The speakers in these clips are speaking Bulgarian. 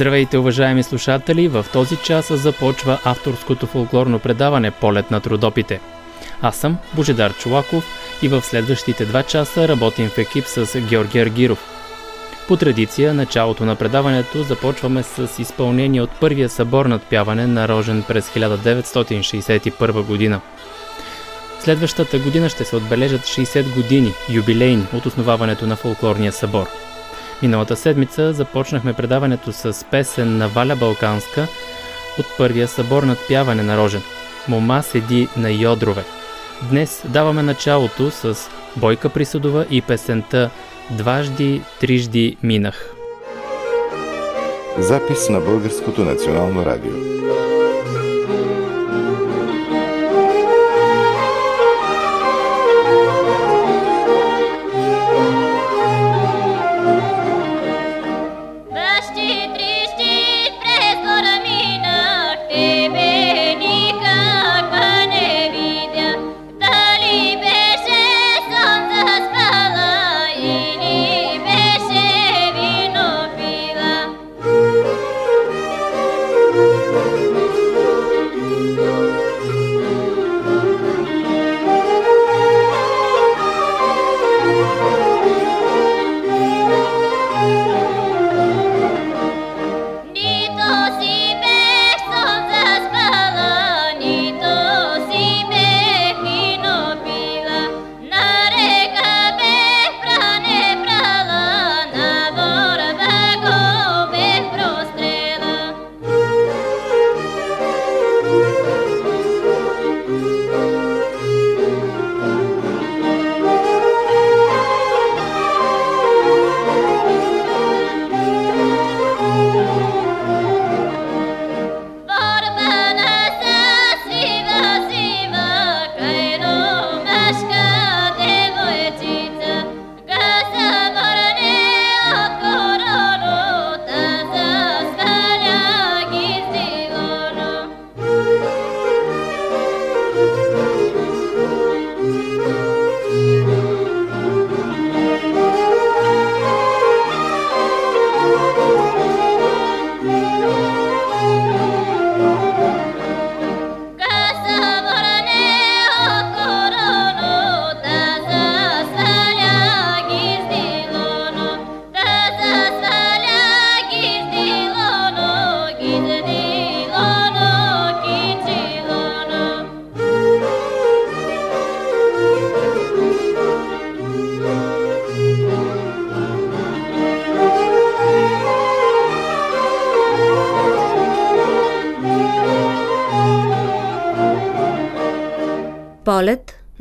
Здравейте, уважаеми слушатели! В този час започва авторското фолклорно предаване Полет на трудопите. Аз съм Божедар Чулаков и в следващите два часа работим в екип с Георги Аргиров. По традиция, началото на предаването започваме с изпълнение от първия събор надпяване, нарожен през 1961 година. Следващата година ще се отбележат 60 години, юбилейни от основаването на фолклорния събор – Миналата седмица започнахме предаването с песен на Валя Балканска от първия събор над пяване на Рожен. Мома седи на Йодрове. Днес даваме началото с Бойка Присъдова и песента Дважди, трижди минах. Запис на Българското национално радио.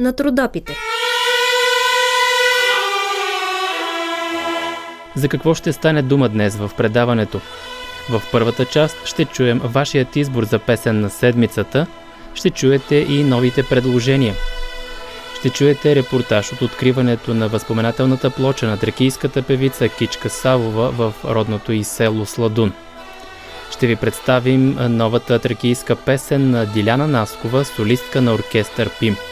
На трудопите. За какво ще стане дума днес в предаването? В първата част ще чуем вашият избор за песен на седмицата, ще чуете и новите предложения. Ще чуете репортаж от откриването на възпоменателната плоча на тракийската певица Кичка Савова в родното и село Сладун. Ще ви представим новата тракийска песен на Диляна Наскова, солистка на оркестър ПИМ –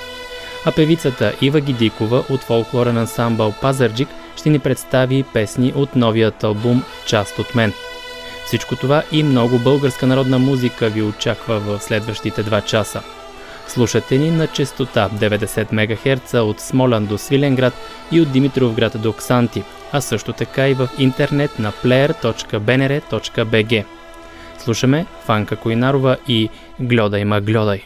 а певицата Ива Гидикова от фолклорен ансамбъл Пазарджик ще ни представи песни от новият албум «Част от мен». Всичко това и много българска народна музика ви очаква в следващите два часа. Слушате ни на частота 90 МГц от Смолян до Свиленград и от Димитровград до Ксанти, а също така и в интернет на player.bnr.bg. Слушаме Фанка Койнарова и Глодай ма глодай.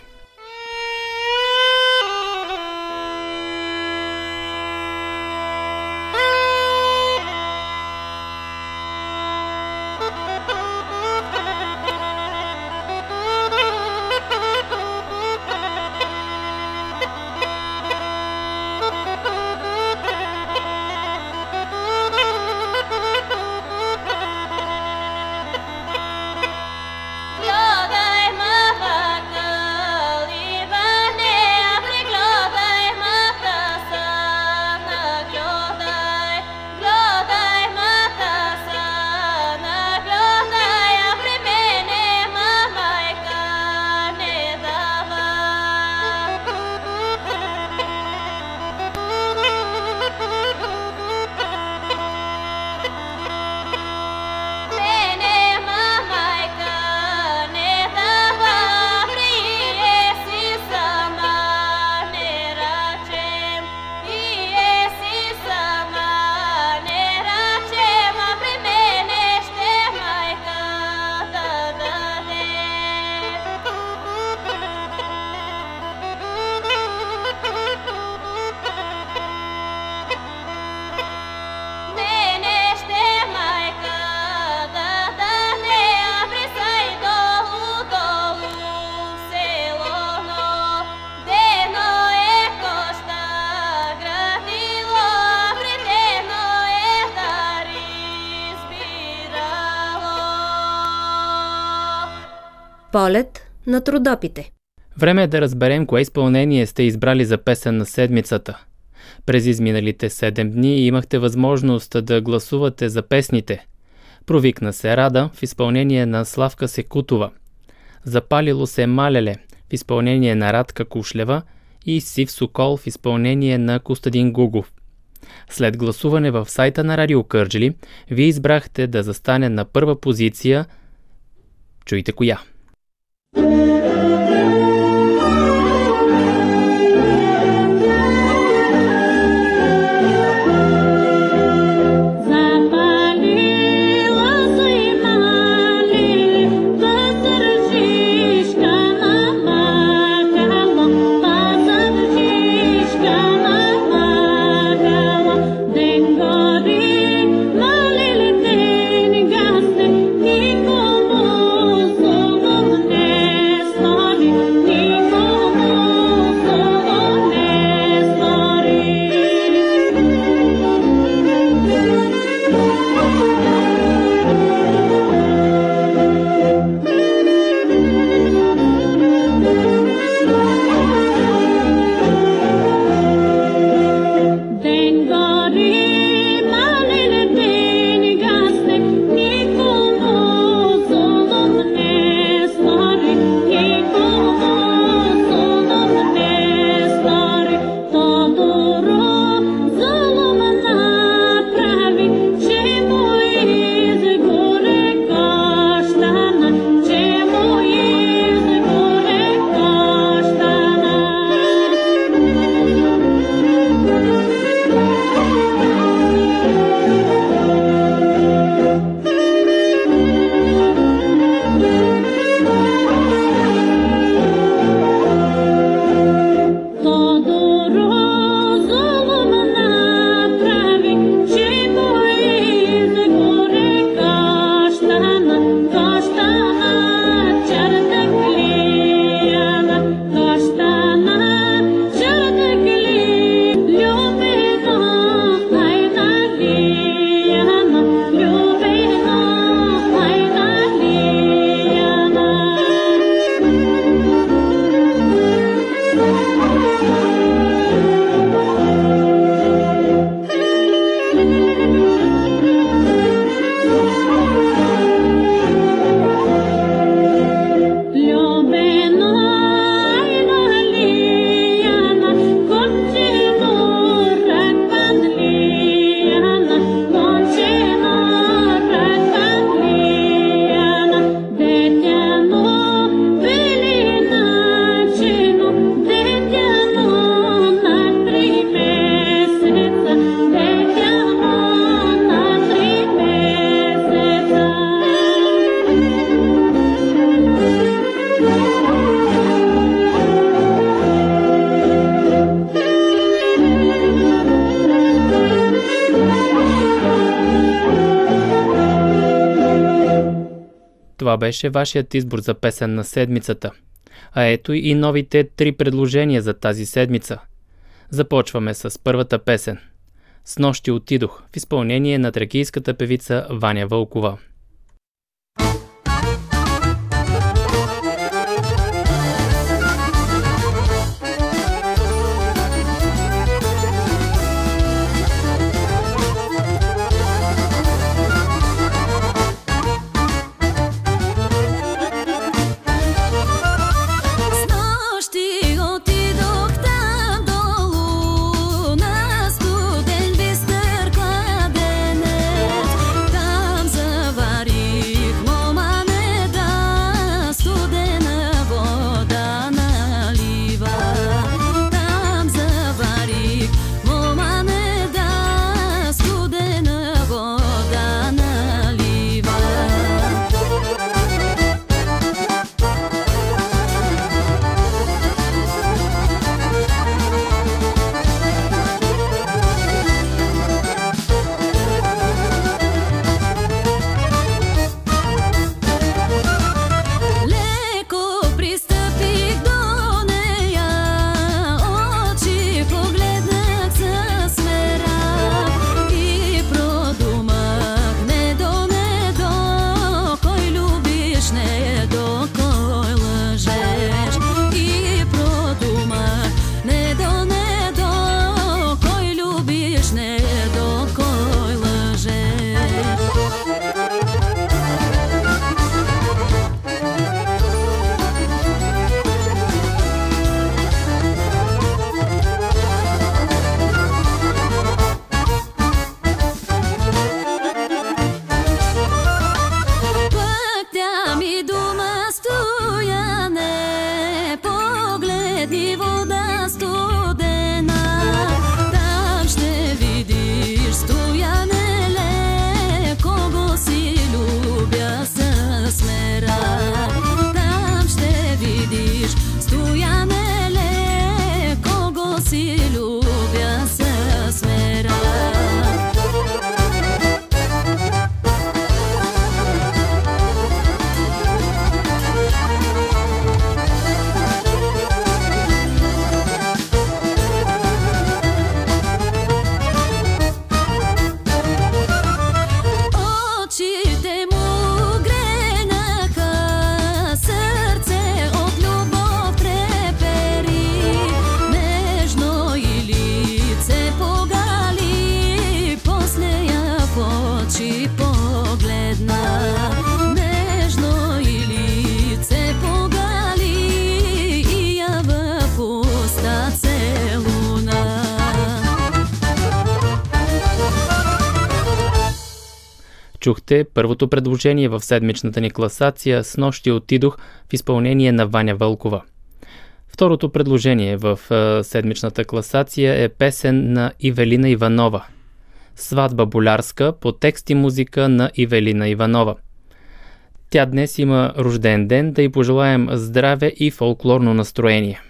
Полет на трудопите. Време е да разберем кое изпълнение сте избрали за песен на седмицата. През изминалите 7 дни имахте възможност да гласувате за песните. Провикна се Рада в изпълнение на Славка Секутова. Запалило се Малеле в изпълнение на Радка Кушлева и Сив Сокол в изпълнение на Костадин Гугов. След гласуване в сайта на Радио Кърджили, вие избрахте да застане на първа позиция. Чуйте коя. Thank you. Беше вашият избор за песен на седмицата. А ето и новите три предложения за тази седмица. Започваме с първата песен. С нощи отидох в изпълнение на тракийската певица Ваня Вълкова. Чухте първото предложение в седмичната ни класация с нощи отидох в изпълнение на Ваня Вълкова. Второто предложение в седмичната класация е песен на Ивелина Иванова. Сватба болярска по текст и музика на Ивелина Иванова. Тя днес има рожден ден, да й пожелаем здраве и фолклорно настроение.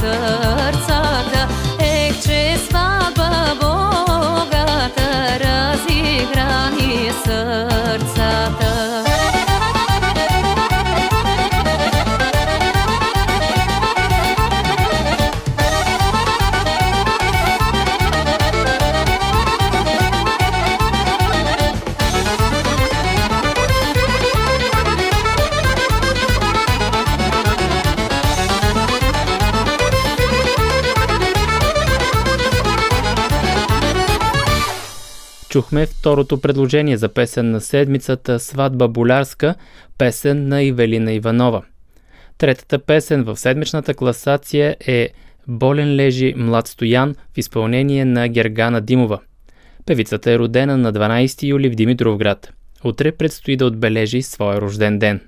Сърцата. Ех, че сватба богата разигра ни сърцата. Чухме второто предложение за песен на седмицата Сватба болярска, песен на Ивелина Иванова. Третата песен в седмичната класация е Болен лежи млад Стоян в изпълнение на Гергана Димова. Певицата е родена на 12 юли в Димитровград. Утре предстои да отбележи своя рожден ден.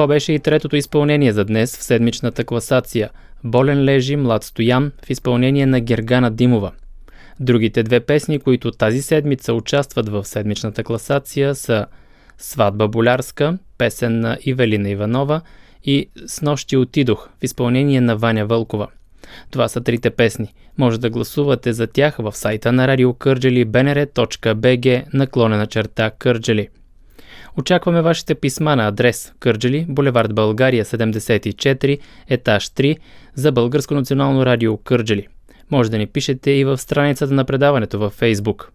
Това беше и третото изпълнение за днес в седмичната класация. Болен лежи млад Стоян в изпълнение на Гергана Димова. Другите две песни, които тази седмица участват в седмичната класация са Сватба болярска, песен на Ивелина Иванова и С нощи отидох в изпълнение на Ваня Вълкова. Това са трите песни. Може да гласувате за тях в сайта на Радио Кърджели bnr.bg наклонена черта Кърджели. Очакваме вашите писма на адрес Кърджали, булевард България 74, етаж 3 за Българско национално радио Кърджали. Може да ни пишете и в страницата на предаването във Фейсбук.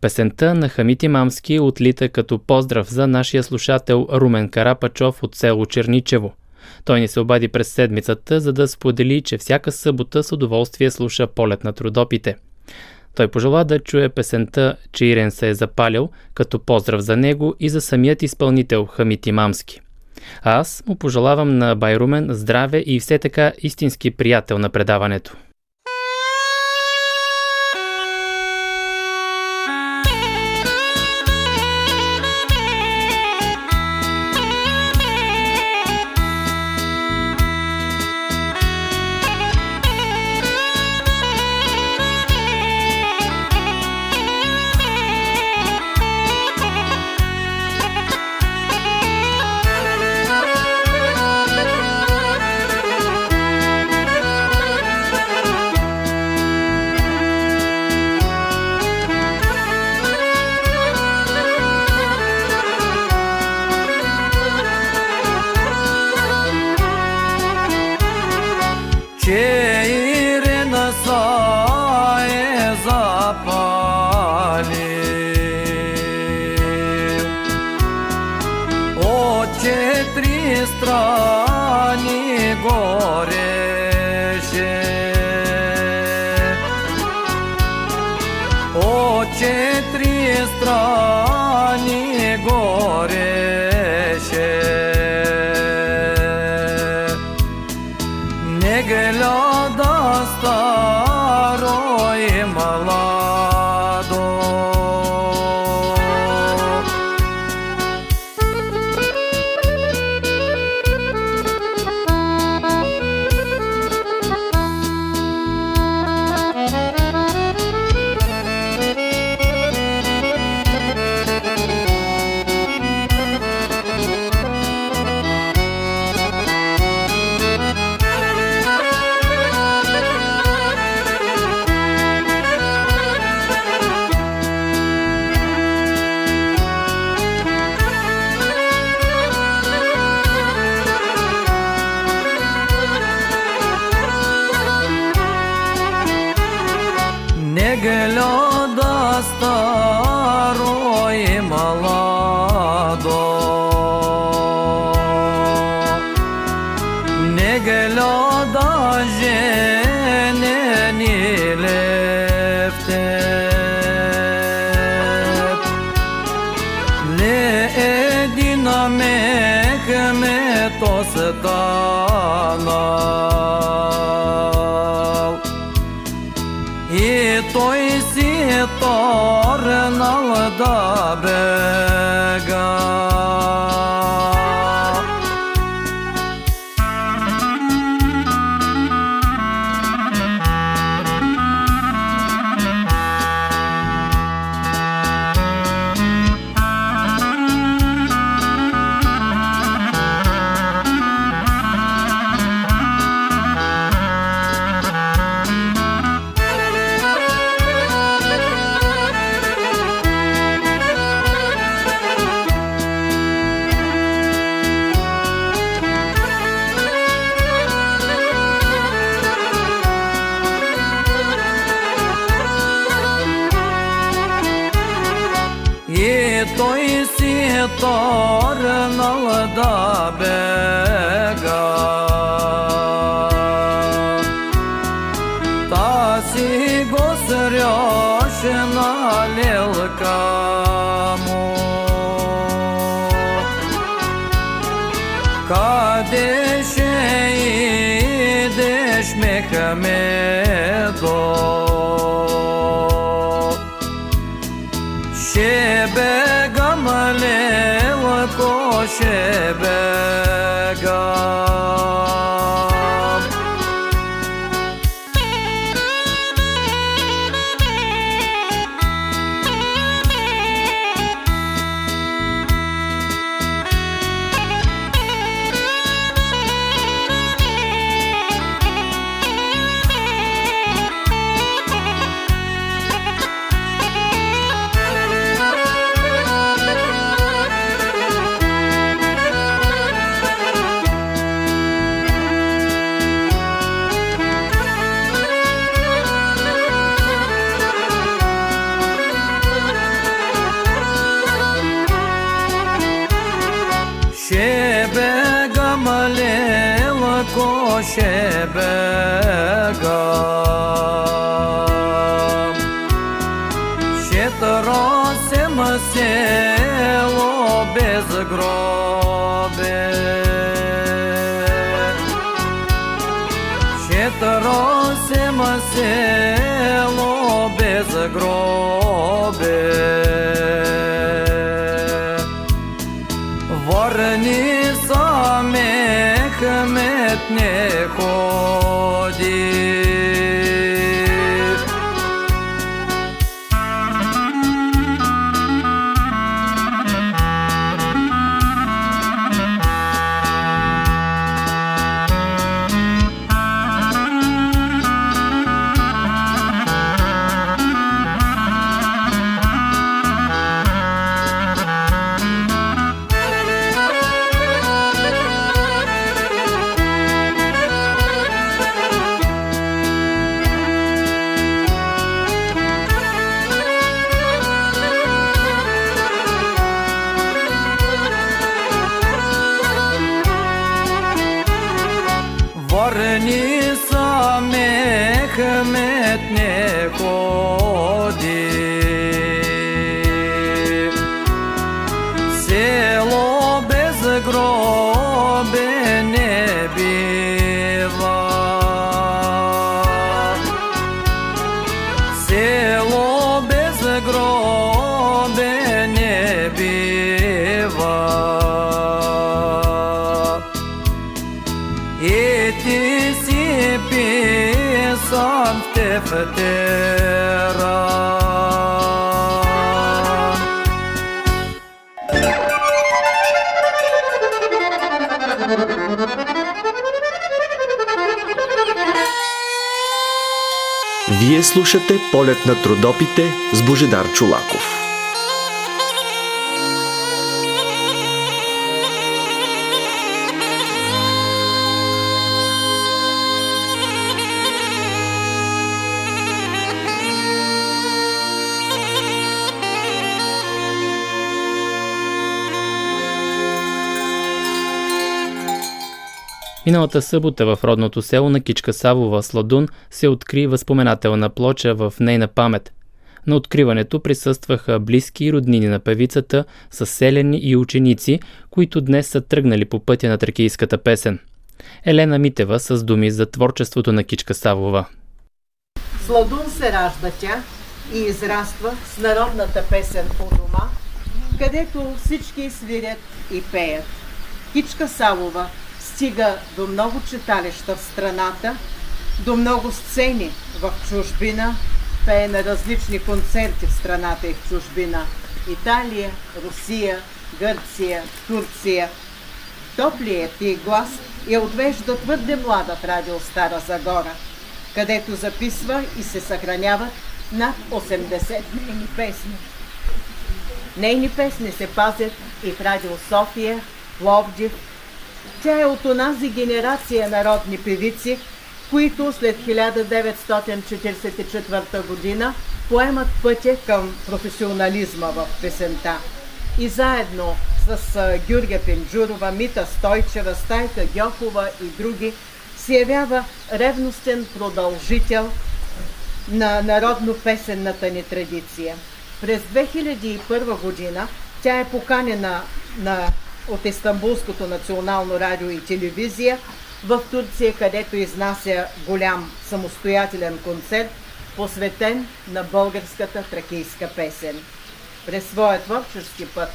Песента на Хамити Мамски отлита като поздрав за нашия слушател Румен Карапачов от село Черничево. Той ни се обади през седмицата, за да сподели, че всяка събота с удоволствие слуша полет на трудопите. Той пожела да чуе песента, че Ирен се е запалил, като поздрав за него и за самият изпълнител Хамити Мамски. А аз му пожелавам на Байрумен здраве и все така истински приятел на предаването. Yarni sa mehmet ne koy Вие слушате полет на трудопите с Божедар Чулаков. Миналата събота в родното село на Кичка Савова Сладун се откри възпоменателна плоча в нейна памет. На откриването присъстваха близки и роднини на певицата, съселени и ученици, които днес са тръгнали по пътя на тракийската песен. Елена Митева с думи за творчеството на Кичка Савова. Сладун се ражда тя и израства с народната песен у дома, където всички свирят и пеят. Кичка Савова стига до много читалища в страната, до много сцени в чужбина, пее на различни концерти в страната и в чужбина. Италия, Русия, Гърция, Турция. Топлият ти глас я отвежда твърде млада в радио Стара Загора, където записва и се съхраняват над 80 нейни песни. Нейни песни се пазят и в радио София, Пловдив. Тя е от онази генерация народни певици, които след 1944 година поемат пътя към професионализма в песента. и заедно с Гюргя Пенджурова, Мита Стойчева, Стайка Гьохова и други се явява ревностен продължител на народно-песенната ни традиция. През 2001 година тя е поканена на, от Истанбулското национално радио и телевизия в Турция, където изнася голям самостоятелен концерт, посветен на българската тракийска песен. През своя творчески път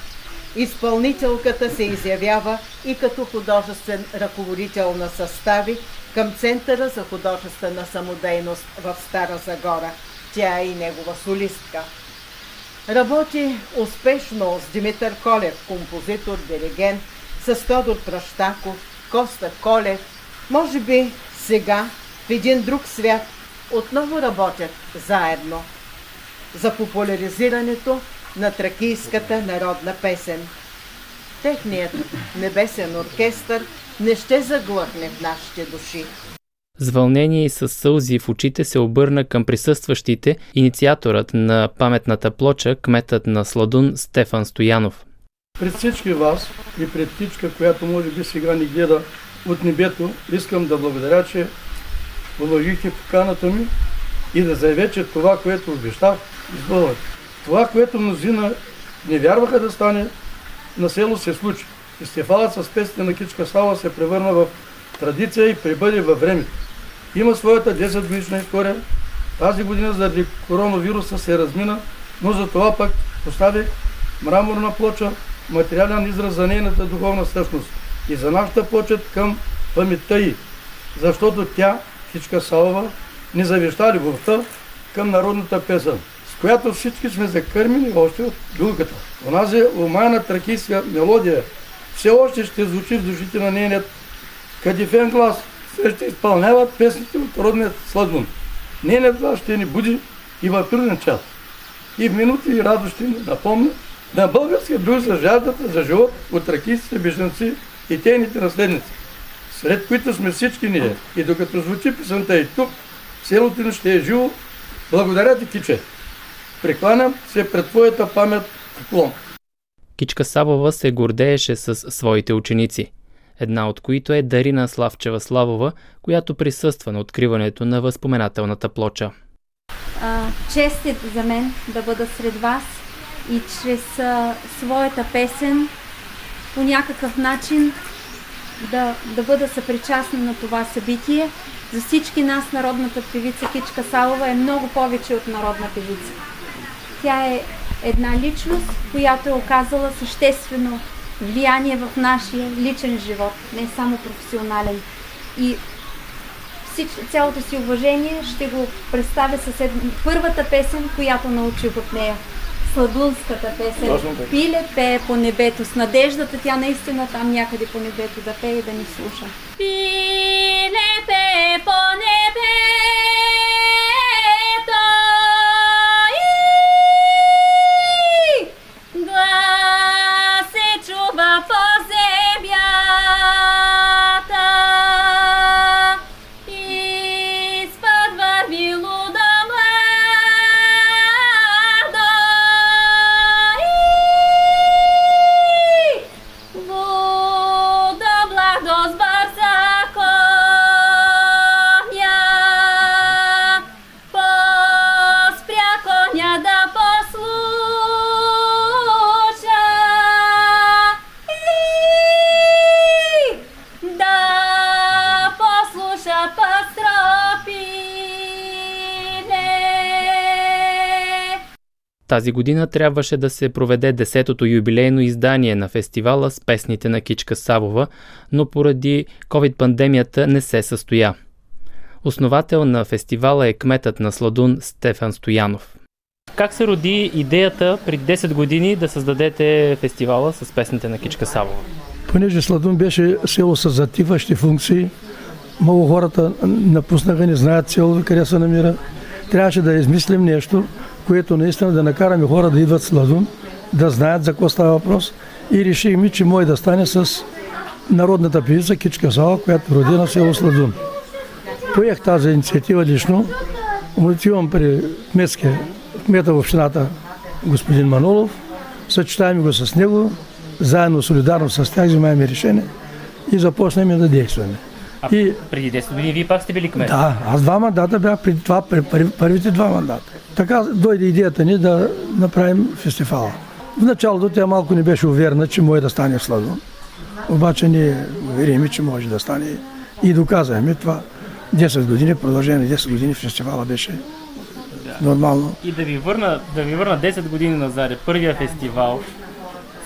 изпълнителката се изявява и като художествен ръководител на състави към Центъра за художествена самодейност в Стара Загора. Тя е и негова солистка. Работи успешно с Димитър Колев, композитор, диригент, с Тодор Пращаков, Коста Колев. Може би сега, в един друг свят, отново работят заедно за популяризирането на тракийската народна песен. Техният небесен оркестър не ще заглъхне в нашите души. С вълнение и с сълзи в очите се обърна към присъстващите инициаторът на паметната плоча, кметът на Сладун Стефан Стоянов. Пред всички вас и пред птичка, която може би сега ни гледа от небето, искам да благодаря, че уважихте поканата ми и да заявя, че това, което обещах, избълвах. Това, което мнозина не вярваха да стане, на село се случи. Фестивалът с песните на Кичка Сава се превърна в традиция и прибъде във времето. Има своята 10 годишна история. Тази година заради коронавируса се размина, но за това пък постави мраморна плоча, материален израз за нейната духовна същност и за нашата почет към паметта й, защото тя, Кичка Салова, ни завеща любовта към народната песен, с която всички сме закърмили още от билката. Онази омайна тракийска мелодия все още ще звучи в душите на нейният кадифен глас, се ще изпълняват песните от родният сладун. Нейният глас ще ни буди и в труден час. И в минути и радост ще ни напомня на българския дух за жаждата за живот от тракийските бежанци и техните наследници, сред които сме всички ние. И докато звучи песента и тук, селото ни ще е живо. Благодаря ти, Киче. Прекланям се пред твоята памет поклон. Кичка Сабова се гордееше с своите ученици, една от които е Дарина Славчева Славова, която присъства на откриването на възпоменателната плоча. А, чест е за мен да бъда сред вас и чрез а, своята песен по някакъв начин да, да бъда съпричастна на това събитие. За всички нас народната певица Кичка Салова е много повече от народна певица. Тя е една личност, която е оказала съществено влияние в нашия личен живот, не само професионален. И всич, цялото си уважение ще го представя с една, първата песен, която научих от нея. Сладунската песен. Така. Пиле пее по небето с надеждата тя наистина там някъде по небето да пее и да ни слуша. Пиле пее по небето се чува по Тази година трябваше да се проведе 10-то юбилейно издание на фестивала с песните на Кичка Савова, но поради COVID-пандемията не се състоя. Основател на фестивала е кметът на Сладун Стефан Стоянов. Как се роди идеята при 10 години да създадете фестивала с песните на Кичка Савова? Понеже Сладун беше село с зативащи функции, много хората напуснаха, не знаят селото къде се намира. Трябваше да измислим нещо, което наистина да накараме хора да идват в Сладун, да знаят за какво става въпрос и решихме, че може да стане с народната певица Кичка Сава, която родена в село Сладун. Поех тази инициатива лично, отивам при кметския, кмета в общината господин Манолов, съчетаем го с него, заедно солидарно с тях взимаем решение и започнем да действаме. А и... преди 10 години вие пак сте били кмет? Да, аз два мандата бях преди това, при, първите два мандата. Така дойде идеята ни да направим фестивала. В началото тя малко не беше уверена, че може да стане сладо. Обаче ние уверихме, че може да стане и доказахме това. 10 години, продължение 10 години фестивала беше нормално. И да ви върна, да ви върна 10 години назад, първия фестивал.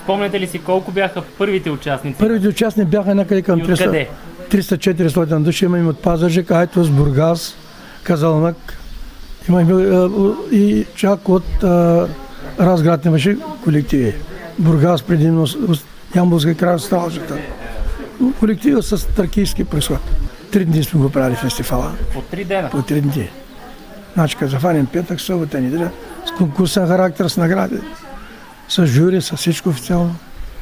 Спомняте ли си колко бяха първите участници? Първите участници бяха някъде към 300, 300-400 души. Имаме от Пазарджик, Айтос, Бургас, Казалнак. Имаме и чак от а, Разград имаше колективи. Бургас предимно, Ямбулска край, Стралжата. Колектива с тракийски происход. Три дни сме го правили фестивала. По три дена? По три дни. Значи, като зафаним петък, събота, неделя, с конкурсен характер, с награди, с жюри, с всичко официално.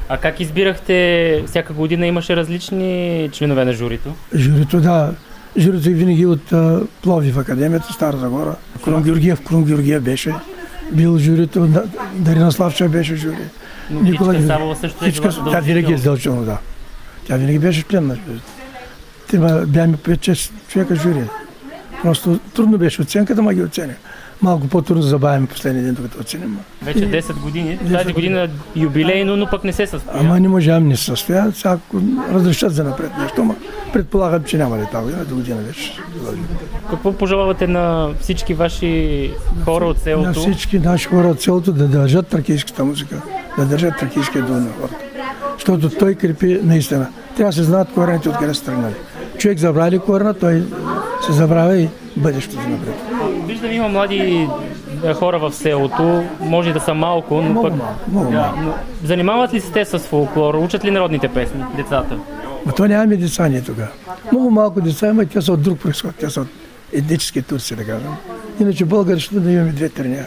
А как избирахте, всяка година имаше различни членове на журито? Журито, да. Журито винаги от uh, Плови в Академията, Стара Загора. Крум Георгиев, Крум Георгиев беше. Бил журито, Дарина Славча беше жури. Но Никола Кичка Савова също е била Тя винаги е задължително, да. Тя винаги беше член на журито. Тема бяхме 5-6 човека жури. Просто трудно беше оценката, ма ги оценя. Малко по-трудно забавяме последния ден, докато оценим. Вече 10 години. 10 Тази година юбилейно, но пък не се състоя. Ама не можем не се състоя. Сега ако разрешат за напред нещо, ма предполагам, че няма ли тази година, до година вече. Какво пожелавате на всички ваши хора от селото? На всички наши хора от селото да държат тракийската музика, да държат тракийския дух на хората. Защото той крепи наистина. Трябва да се знаят корените откъде са тръгнали. Човек забравя ли корена, той се забравя и бъдещето напред. Виждам, има млади хора в селото, може да са малко, но много пък... Малко, много малко. Но, занимават ли се те с фолклор? Учат ли народните песни, децата? Но то нямаме деца ние тогава. Много малко деца има, те са от друг происход, те са от етнически турци, да кажем. Иначе българщина да имаме две треня.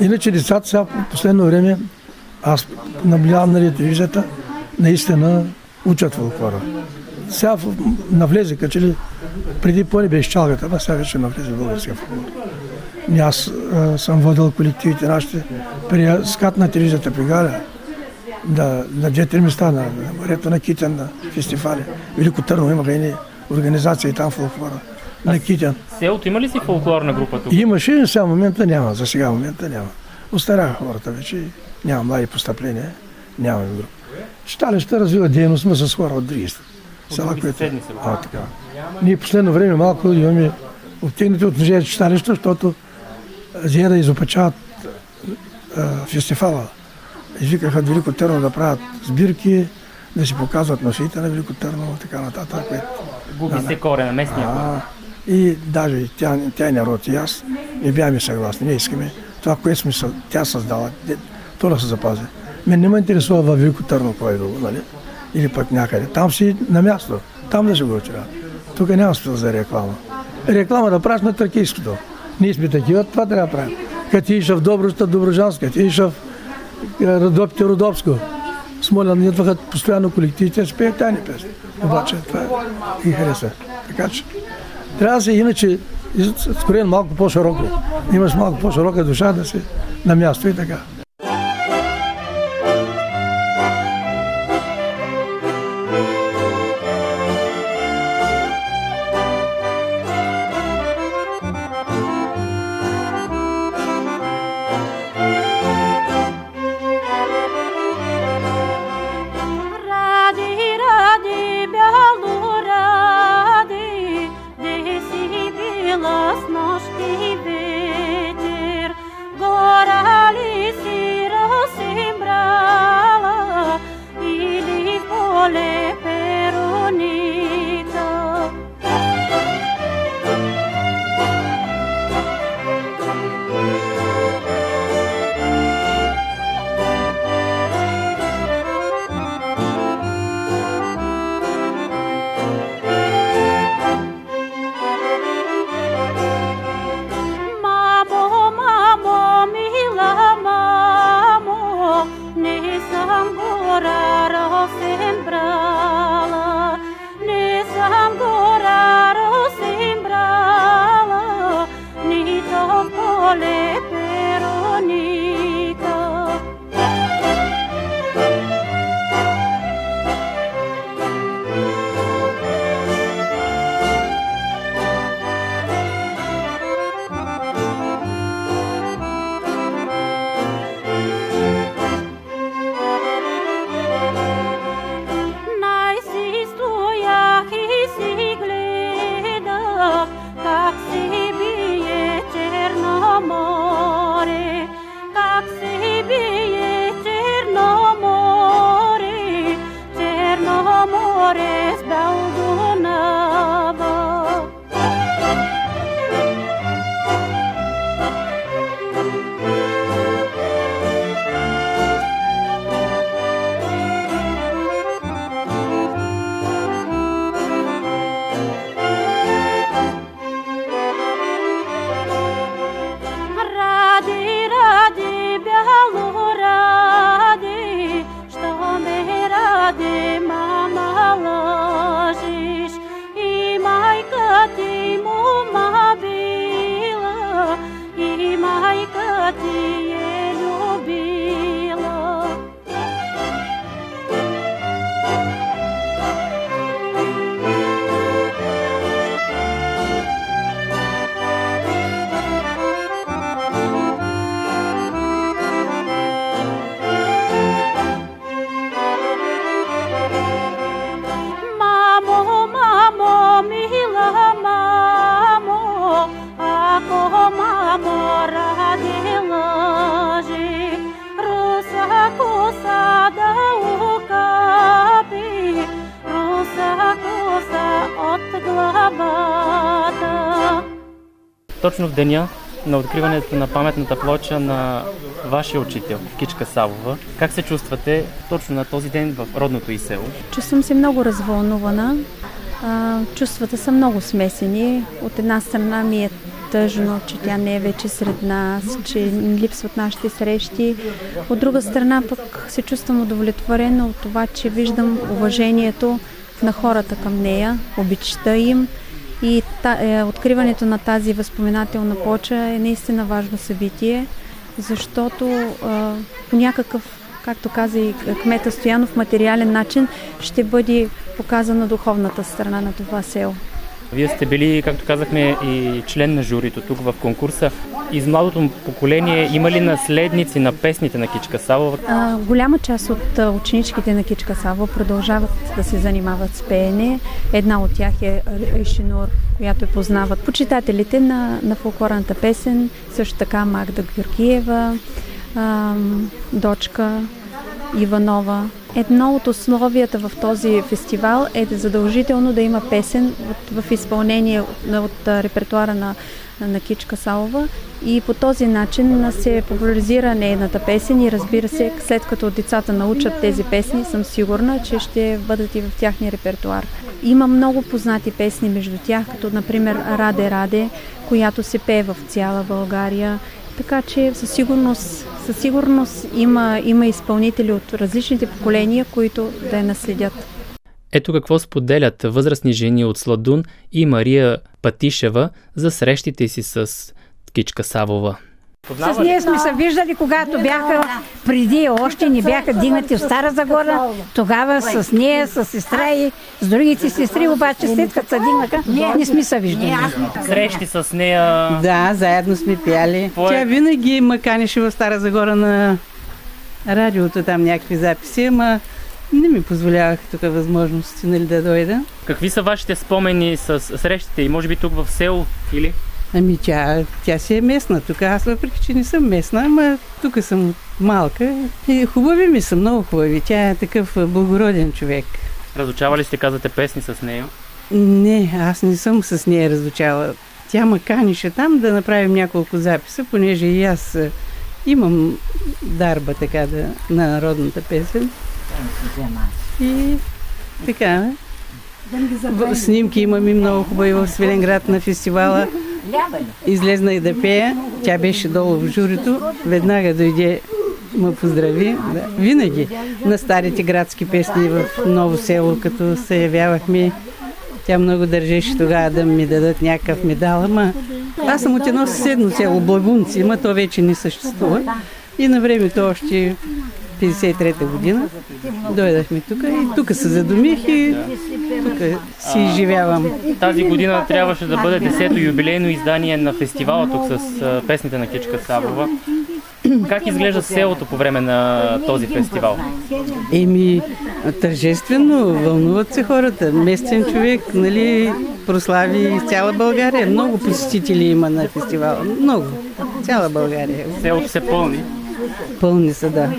Иначе децата сега в последно време, аз наблюдавам на телевизията, наистина учат фолклора. Сега навлезе, като че ли преди по-не беше чалгата, а сега вече навлезе българския футбол. И аз а, съм водил колективите нашите при скат на телевизията при Галя, да, на две-три места, на, на морето на Китен, на фестивали. Велико Търново имаха едни организации там фолклора. На Китен. Селото има ли си фолклорна група тук? Имаше, но сега в момента няма. За сега в момента няма. Остаряха хората вече. Няма млади постъпления. Нямаме група. Читалища развива дейност, сме с хора от други села, които... А, така. Ние последно време малко имаме обтегнати от мъжете читалища, защото взе да изопачават фестивала. Извикаха Велико Търново да правят сбирки, да си показват носите на Велико Търново, така нататък. Губи се корена, местния а, И даже тя, тя е народ и аз не бяхме съгласни. Не искаме това, което сме, тя създала, то да се запази. Мен не ме интересува във Велико Търново кой е друго, нали? Или пък някъде. Там си на място. Там да се го учат. Тук няма смисъл за реклама. Реклама да правиш на тракийското. Ние сме такива, това трябва да правим. Като ти в Добруста, Доброжанска, ти в Родопите, Родопско. Смолян идваха постоянно колективите, спеят тайни песни. Обаче това и хареса. Така че трябва да се иначе скорен малко по-широко. Имаш малко по-широка душа да си на място и така. Точно в деня на откриването на паметната плоча на вашия учител, Кичка Савова. Как се чувствате точно на този ден в родното и село? Чувствам се много развълнувана. Чувствата са много смесени. От една страна ми е тъжно, че тя не е вече сред нас, че липсват нашите срещи. От друга страна пък се чувствам удовлетворена от това, че виждам уважението на хората към нея, обичта им и та, е, откриването на тази възпоменателна поча е наистина важно събитие, защото е, по някакъв, както каза и кмета Стоянов, материален начин ще бъде показана духовната страна на това село. Вие сте били, както казахме, и член на журито тук в конкурса. Из младото поколение има ли наследници на песните на Кичка Савова? А, голяма част от ученичките на Кичка Сава продължават да се занимават с пеене. Една от тях е Ришинур, която е познават почитателите на, на фолклорната песен, също така Магда Георгиева, а, дочка Иванова. Едно от условията в този фестивал е задължително да има песен в, в изпълнение от, от репертуара на, на Кичка Салова и по този начин се популяризира нейната песен и разбира се, след като децата научат тези песни, съм сигурна, че ще бъдат и в тяхния репертуар. Има много познати песни между тях, като например Раде Раде, която се пее в цяла България. Така че със сигурност, със сигурност има, има изпълнители от различните поколения, които да я наследят. Ето какво споделят възрастни жени от Сладун и Мария Патишева за срещите си с Кичка Савова. С нея сме се виждали, когато бяха преди, още не бяха дигнати в Стара Загора. Тогава с нея, с сестра и с другите сестри, обаче след като се дигнаха, не сме се виждали. Срещи с нея. Да, заедно сме пяли. Тя винаги ме канеше в Стара Загора на радиото, там някакви записи, ама не ми позволявах тук възможности нали, да дойда. Какви са вашите спомени с срещите и може би тук в село или? Ами тя, тя си е местна тук. Аз въпреки, че не съм местна, ама тук съм малка. И хубави ми са, много хубави. Тя е такъв благороден човек. Разучавали сте, казвате, песни с нея? Не, аз не съм с нея разучала. Тя ме канише там да направим няколко записа, понеже и аз е, имам дарба така да, на народната песен. И така, в снимки имам и много хубави в Свиленград на фестивала. Излезна и да пея. Тя беше долу в журито. Веднага дойде ме поздрави. Да. Винаги на старите градски песни в Ново село, като се явявахме, тя много държеше тогава да ми дадат някакъв медал, ама аз съм от едно съседно село, Благунци, ама то вече не съществува. И на времето още 53-та година дойдахме тук и тук се задумих и тук си изживявам. Тази година трябваше да бъде 10-то юбилейно издание на фестивала тук с песните на Кичка Савова. Как изглежда селото по време на този фестивал? Еми, тържествено, вълнуват се хората. Местен човек, нали, прослави из цяла България. Много посетители има на фестивала. Много. Цяла България. Селото се пълни. Пълни са, да.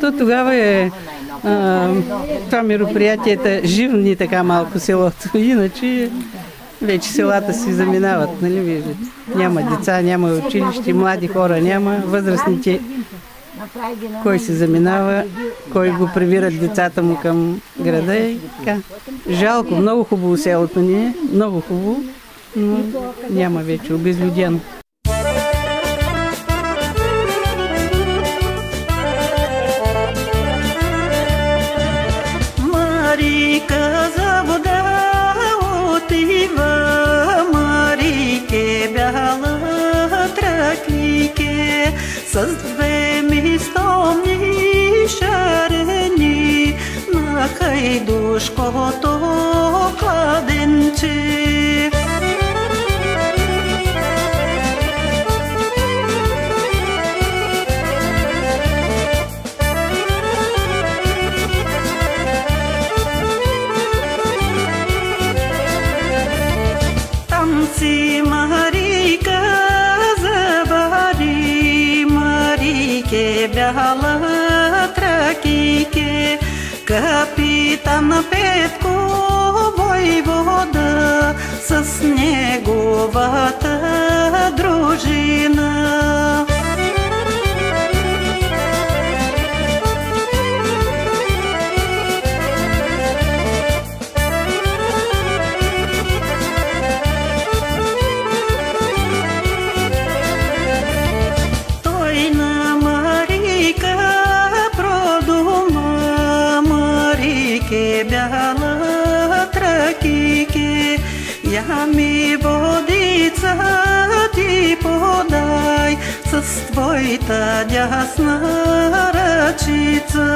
То тогава е а, това мероприятията живни така малко селото. Иначе вече селата си заминават, нали виждате. Няма деца, няма училище, млади хора няма, възрастните кой се заминава, кой го прибират децата му към града и така. Жалко, много хубаво селото ни е, много хубаво, но няма вече, обезлюдено. como tú. снегувата дружи. narăciță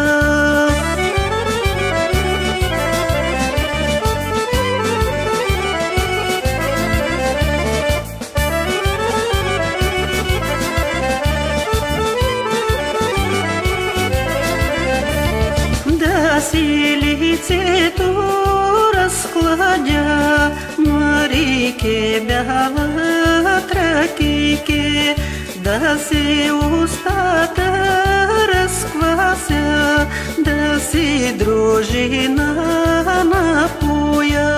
си дружина напоя.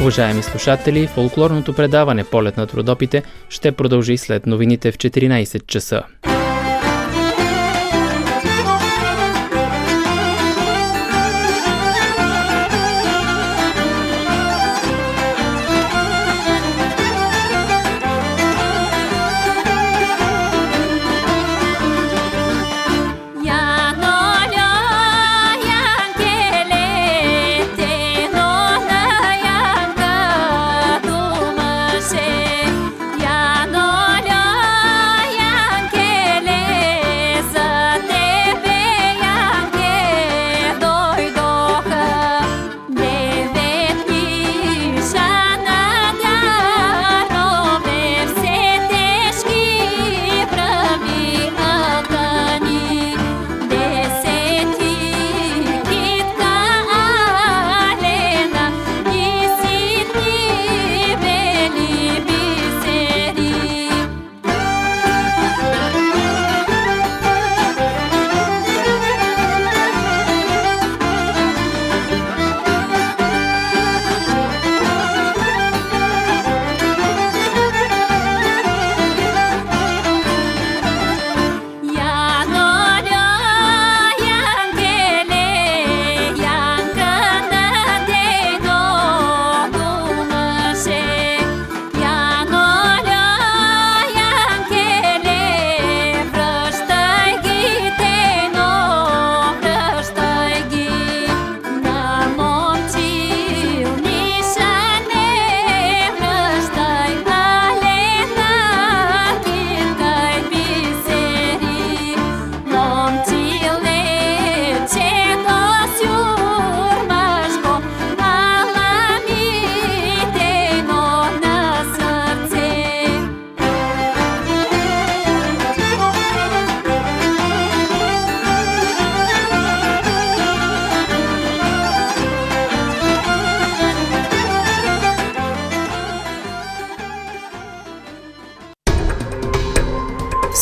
Уважаеми слушатели, фолклорното предаване Полет на трудопите ще продължи след новините в 14 часа.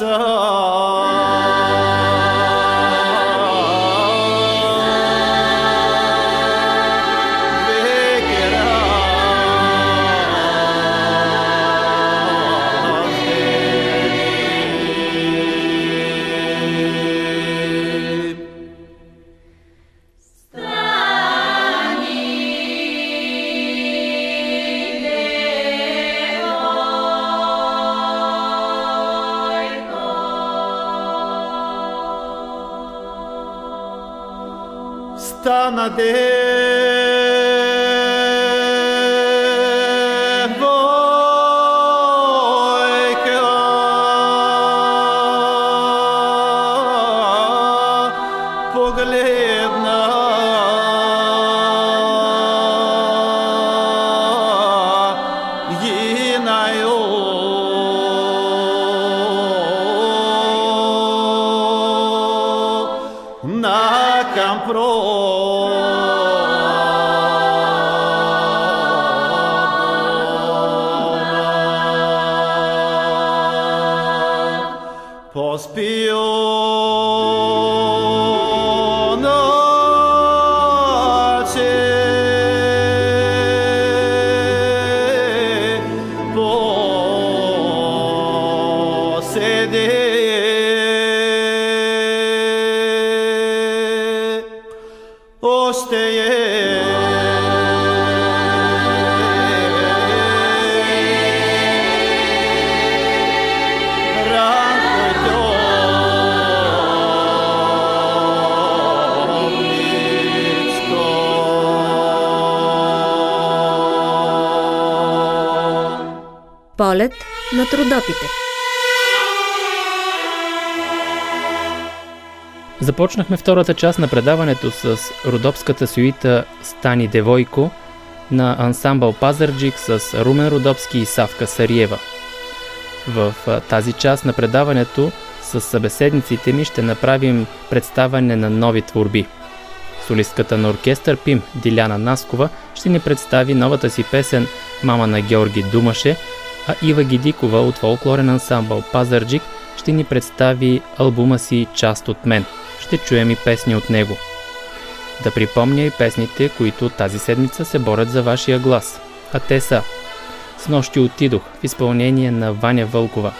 Да Започнахме втората част на предаването с родопската суита Стани Девойко на ансамбъл Пазарджик с Румен Родопски и Савка Сариева. В тази част на предаването с събеседниците ми ще направим представяне на нови творби. Солистката на оркестър ПИМ Диляна Наскова ще ни представи новата си песен «Мама на Георги Думаше», а Ива Гидикова от фолклорен ансамбъл Пазарджик ще ни представи албума си «Част от мен». Ще чуем и песни от него. Да припомня и песните, които тази седмица се борят за вашия глас. А те са С нощи отидох в изпълнение на Ваня Вълкова.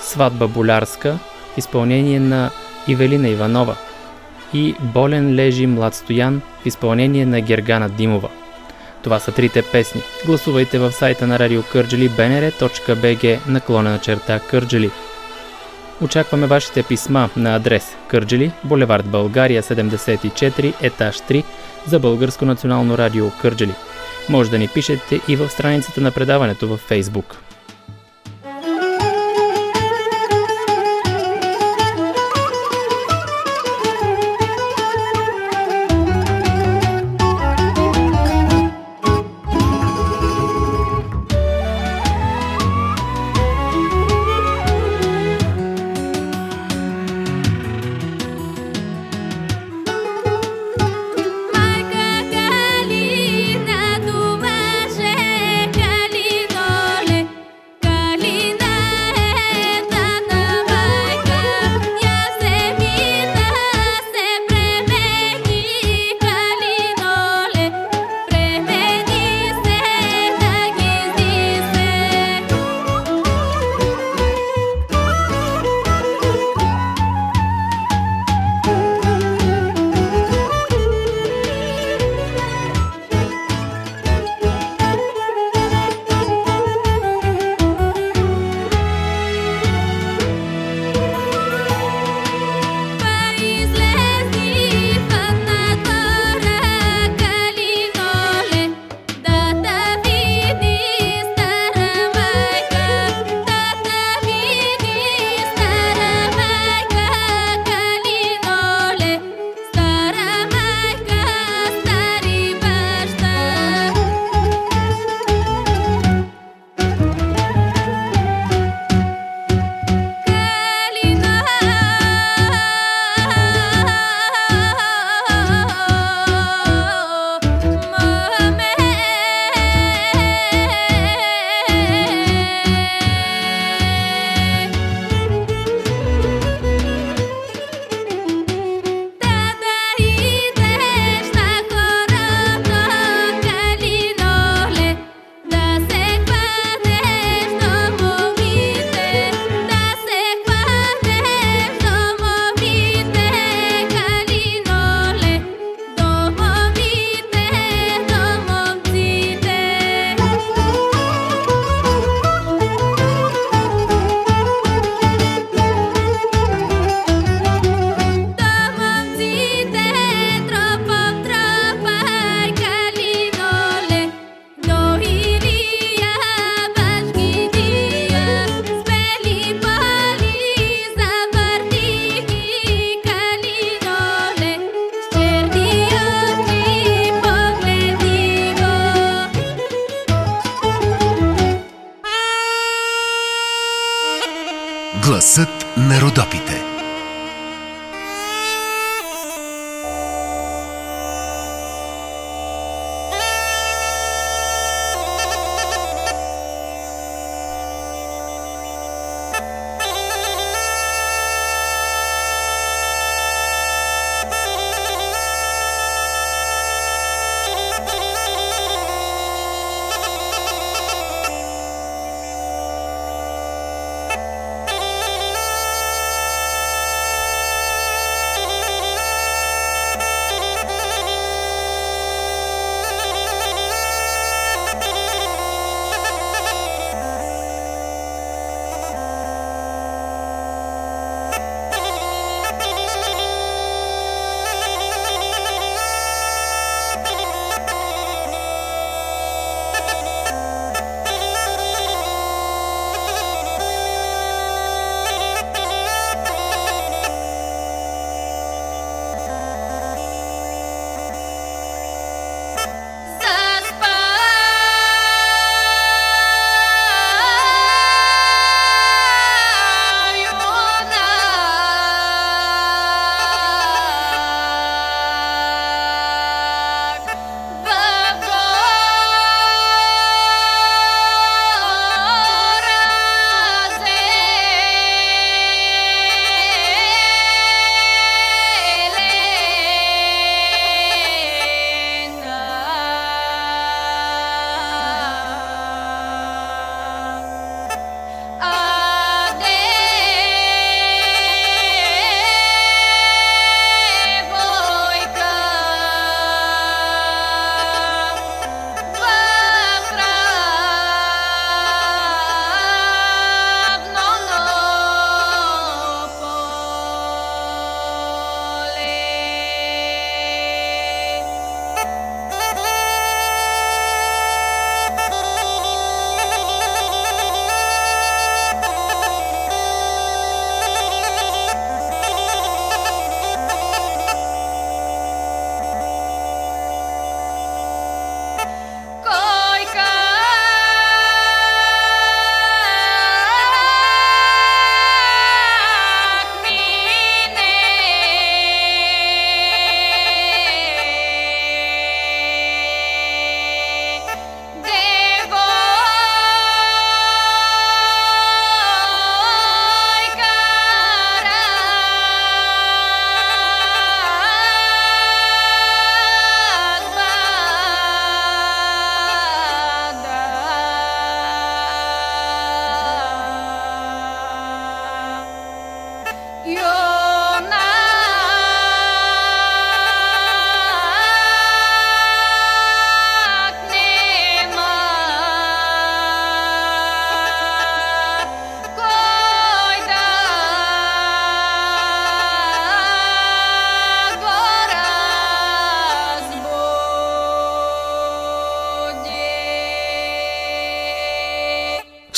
Сватба болярска изпълнение на Ивелина Иванова. И Болен лежи млад стоян в изпълнение на Гергана Димова. Това са трите песни. Гласувайте в сайта на Радио Кърджали bnr.bg наклона на черта Кърджали. Очакваме вашите писма на адрес Кърджали, булевард България 74, етаж 3 за Българско национално радио Кърджали. Може да ни пишете и в страницата на предаването във Фейсбук.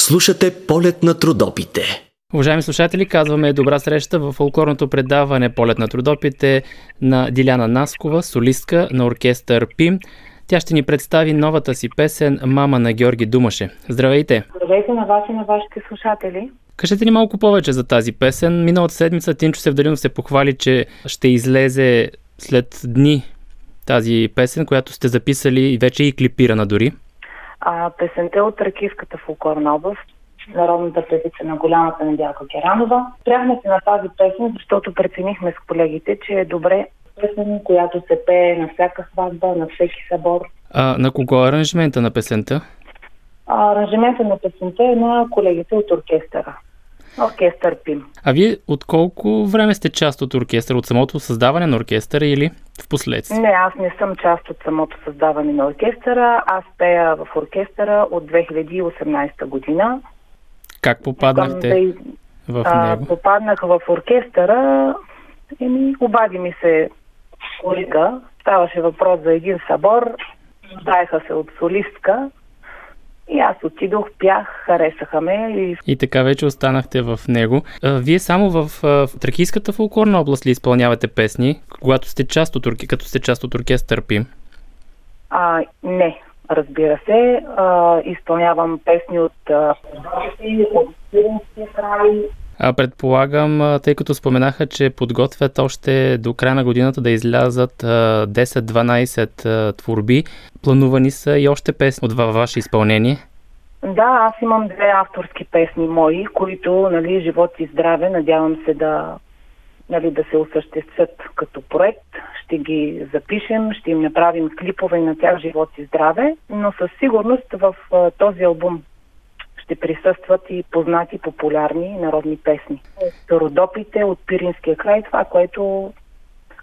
Слушате полет на трудопите. Уважаеми слушатели, казваме добра среща в фолклорното предаване Полет на трудопите на Диляна Наскова, солистка на оркестър ПИМ. Тя ще ни представи новата си песен «Мама на Георги Думаше». Здравейте! Здравейте на вас и на вашите слушатели. Кажете ни малко повече за тази песен. Миналата седмица Тинчо Севдаринов се похвали, че ще излезе след дни тази песен, която сте записали и вече и клипирана дори. А, песента е от Ракийската фолклорна област, народната певица на голямата Недялка Керанова. Спряхме се на тази песен, защото преценихме с колегите, че е добре песен, която се пее на всяка сватба, на всеки събор. А на кого е аранжимента на песента? А, аранжимента на песента е на колегите от оркестъра. Оркестър ПИМ. А вие от колко време сте част от оркестъра? От самото създаване на оркестъра или в последствие? Не, аз не съм част от самото създаване на оркестъра. Аз пея в оркестъра от 2018 година. Как попаднахте в а, него? попаднах в оркестъра, еми, обади ми се колега. Ставаше въпрос за един събор. Даеха се от солистка. И аз отидох, пях, харесаха ме и И така вече останахте в него. Вие само в, в Тракийската фолклорна област ли изпълнявате песни, когато сте част от, като сте част от оркестър ПИМ? А, не, разбира се. А, изпълнявам песни от а, от Сиринския край. Предполагам, тъй като споменаха, че подготвят още до края на годината да излязат а, 10-12 а, творби. Планувани са и още песни от ва- ваше изпълнение. Да, аз имам две авторски песни мои, които, нали, живот и здраве, надявам се да, нали, да се осъществят като проект. Ще ги запишем, ще им направим клипове на тях живот и здраве, но със сигурност в този албум ще присъстват и познати популярни народни песни. От Родопите, от Пиринския край, това, което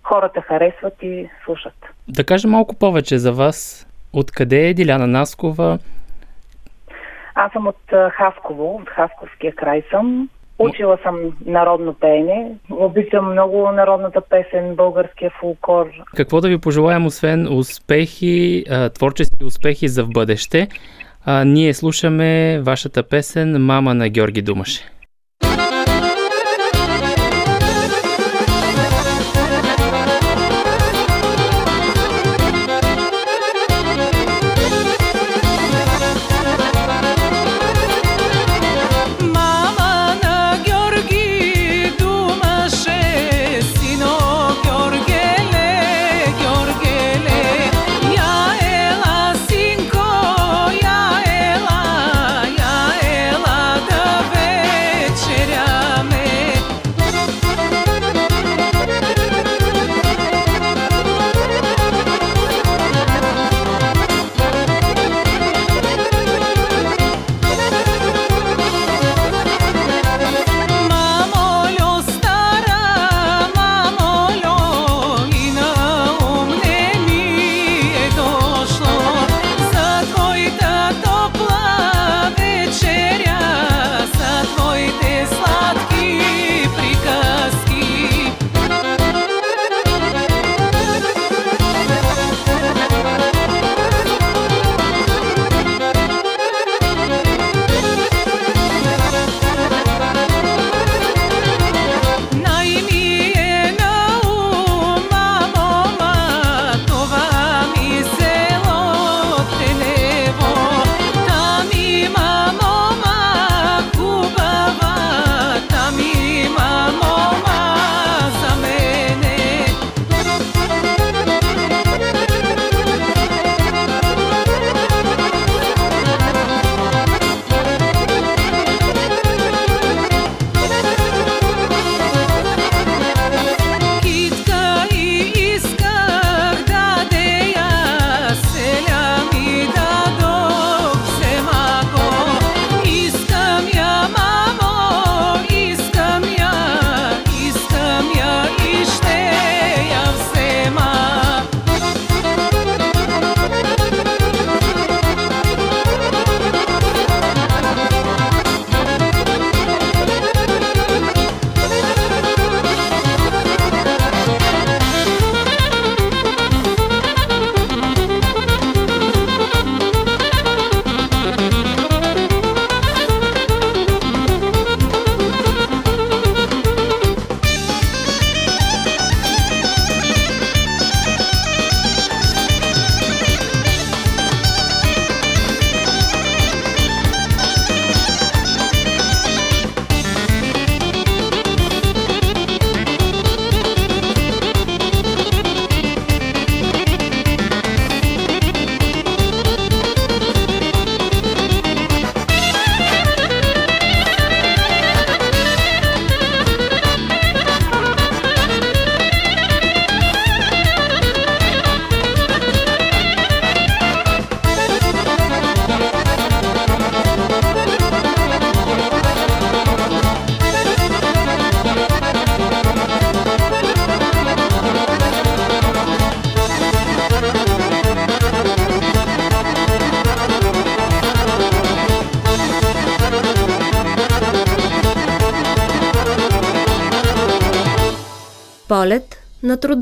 хората харесват и слушат. Да кажем малко повече за вас. Откъде е Диляна Наскова? Аз съм от Хасково, от Хасковския край съм. Учила съм народно пеене. Обичам много народната песен, българския фулклор. Какво да ви пожелаем, освен успехи, творчески успехи за в бъдеще? А, ние слушаме вашата песен Мама на Георги Думаше.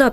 На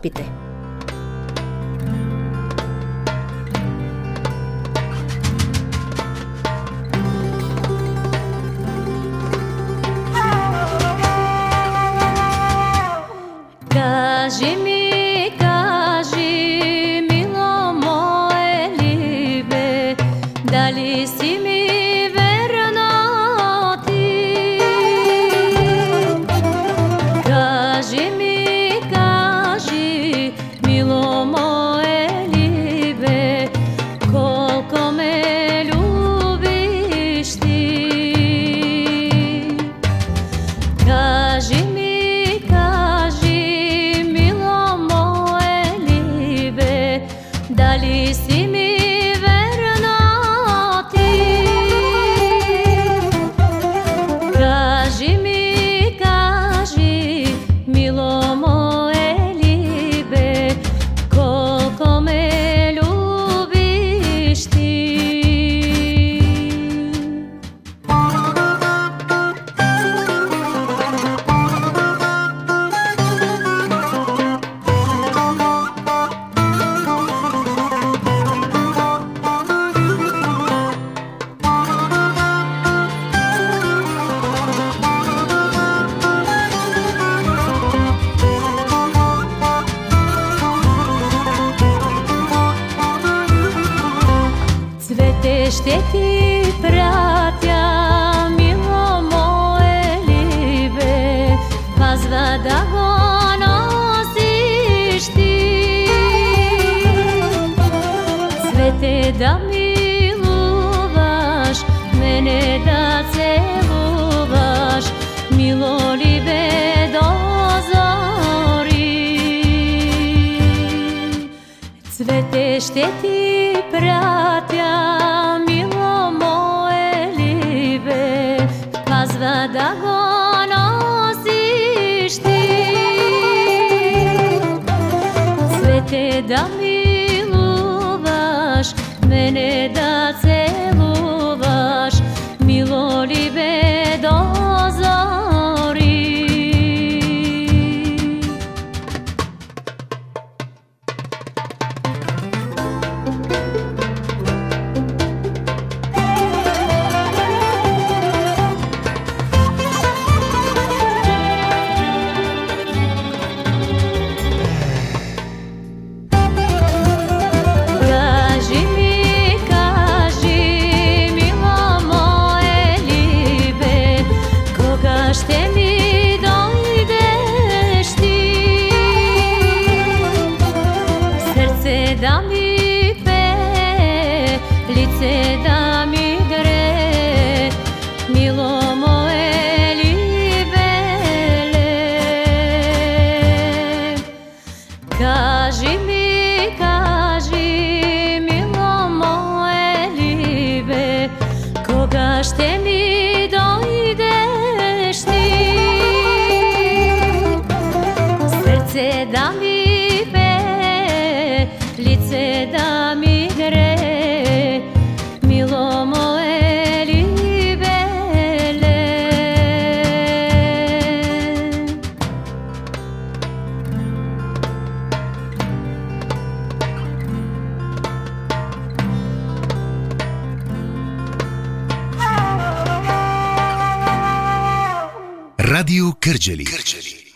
Радио Кърджали. Прочула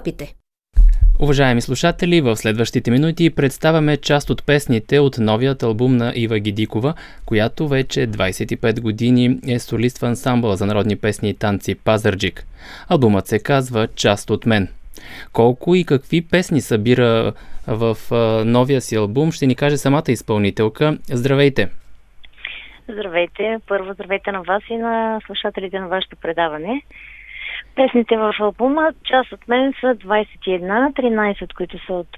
на трудопите. Уважаеми слушатели, в следващите минути представяме част от песните от новият албум на Ива Гидикова, която вече 25 години е солист в ансамбъла за народни песни и танци Пазарджик. Албумът се казва Част от мен. Колко и какви песни събира в новия си албум, ще ни каже самата изпълнителка. Здравейте! Здравейте! Първо здравейте на вас и на слушателите на вашето предаване. Песните в албума, част от мен са 21, 13 от които са от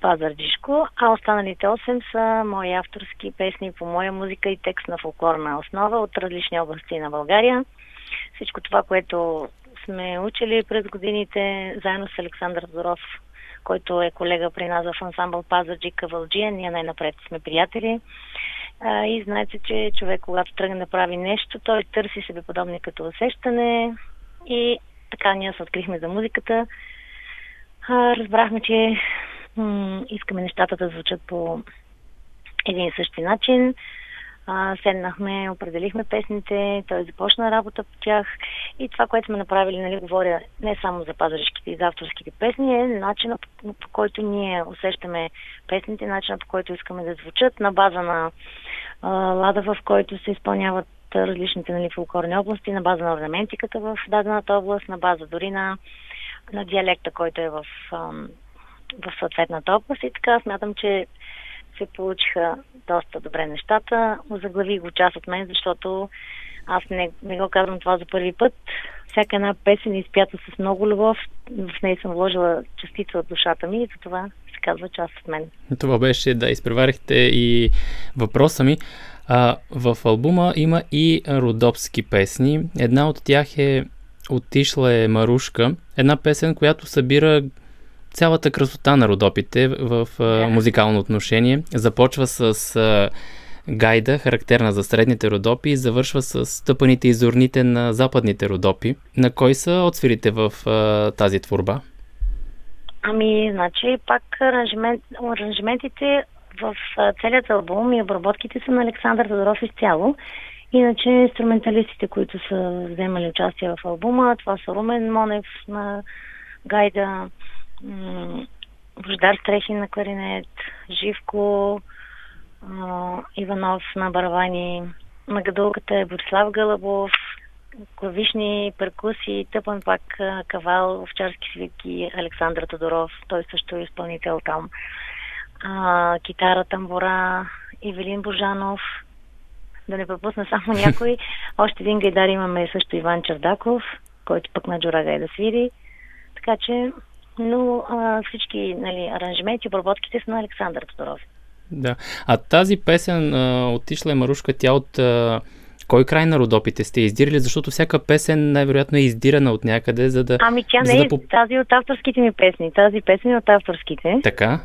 Пазардишко, а останалите 8 са мои авторски песни по моя музика и текст на фолклорна основа от различни области на България. Всичко това, което сме учили през годините, заедно с Александър Зоров, който е колега при нас в ансамбъл Пазарджик Кавалджия, ние най-напред сме приятели. И знаете, че човек, когато тръгне да прави нещо, той търси себе подобни като усещане и така ние се открихме за музиката. А, разбрахме, че м- искаме нещата да звучат по един и същи начин. А, седнахме, определихме песните, той започна работа по тях и това, което сме направили, нали, говоря не само за пазаришките и за авторските песни, е начинът по, по който ние усещаме песните, начинът по който искаме да звучат на база на а, лада, в който се изпълняват различните нали, фолклорни области, на база на орнаментиката в дадената област, на база дори на, на диалекта, който е в, в съответната област. И така смятам, че се получиха доста добре нещата. Заглавих го част от мен, защото аз не, не го казвам това за първи път. Всяка една песен е изпята с много любов. В нея съм вложила частица от душата ми и за това се казва част от мен. Това беше да изпреварихте и въпроса ми. А, в албума има и родопски песни. Една от тях е Отишла е Марушка. Една песен, която събира цялата красота на родопите в а, музикално отношение. Започва с а, гайда, характерна за средните родопи, и завършва с стъпаните и зорните на западните родопи. На кой са отсвирите в а, тази творба? Ами, значи, пак аранжимент, аранжиментите в целият албум и обработките са на Александър Тодоров изцяло. Иначе инструменталистите, които са вземали участие в албума, това са Румен Монев на гайда, Бождар Стрехин на кларинет, Живко Иванов на барабани, на гадулката е Борислав Гълъбов, клавишни перкусии, тъпан пак кавал, овчарски свитки Александър Тодоров, той също е изпълнител там. А, китара, тамбора, Ивелин Божанов, да не пропусна само някой. Още един гайдар имаме също Иван Чердаков, който пък на Джура гайда свири. Така че, но а, всички нали, аранжименти, обработките са на Александър Тодоров. Да. А тази песен а, отишла е Марушка, тя от а, кой край на Родопите сте издирали? Защото всяка песен най-вероятно е издирана от някъде, за да... Ами тя не да е поп- тази от авторските ми песни. Тази песен е от авторските. Така?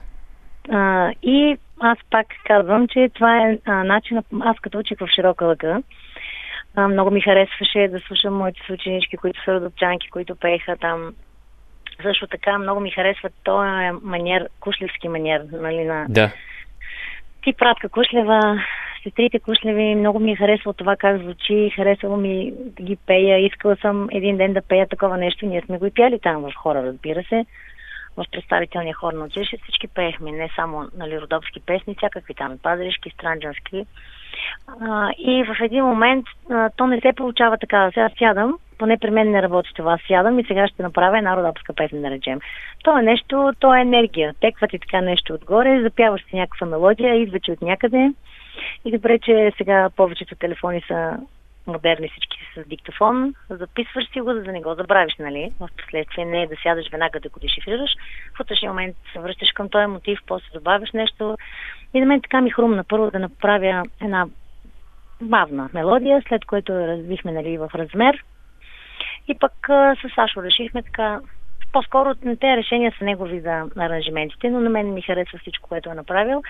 А, и аз пак казвам, че това е а, начинът, аз като учих в широка лъка, а, много ми харесваше да слушам моите съученички, които са родопчанки, които пееха там. Също така много ми харесва този манер, кушлевски манер, нали, на Да. ти пратка Кушлева, сестрите Кушлеви, много ми е харесало това как звучи, харесало ми да ги пея, искала съм един ден да пея такова нещо, ние сме го и пяли там в хора, разбира се, в представителния хор на училище, всички пеехме, не само нали, родопски песни, всякакви там, пазаришки, странджански. А, и в един момент а, то не се получава така. Сега сядам, поне при мен не работи това. Сядам и сега ще направя една родопска песен, да речем. То е нещо, то е енергия. Теква ти така нещо отгоре, запяваш си някаква мелодия, идва ти от някъде. И добре, че сега повечето телефони са модерни всички с диктофон, записваш си го, за да не го забравиш, нали? В последствие не е да сядаш веднага да го дешифрираш. В утрешния момент се връщаш към този мотив, после добавяш нещо. И на мен така ми хрумна първо да направя една бавна мелодия, след което я развихме нали, в размер. И пък с Сашо решихме така, по-скоро те решения са негови за аранжиментите, но на мен ми харесва всичко, което е направил.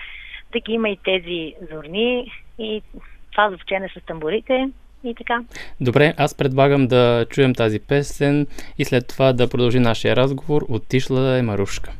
Да има и тези зорни и това звучене с тамбурите и така. Добре, аз предлагам да чуем тази песен и след това да продължи нашия разговор. Отишла е Марушка.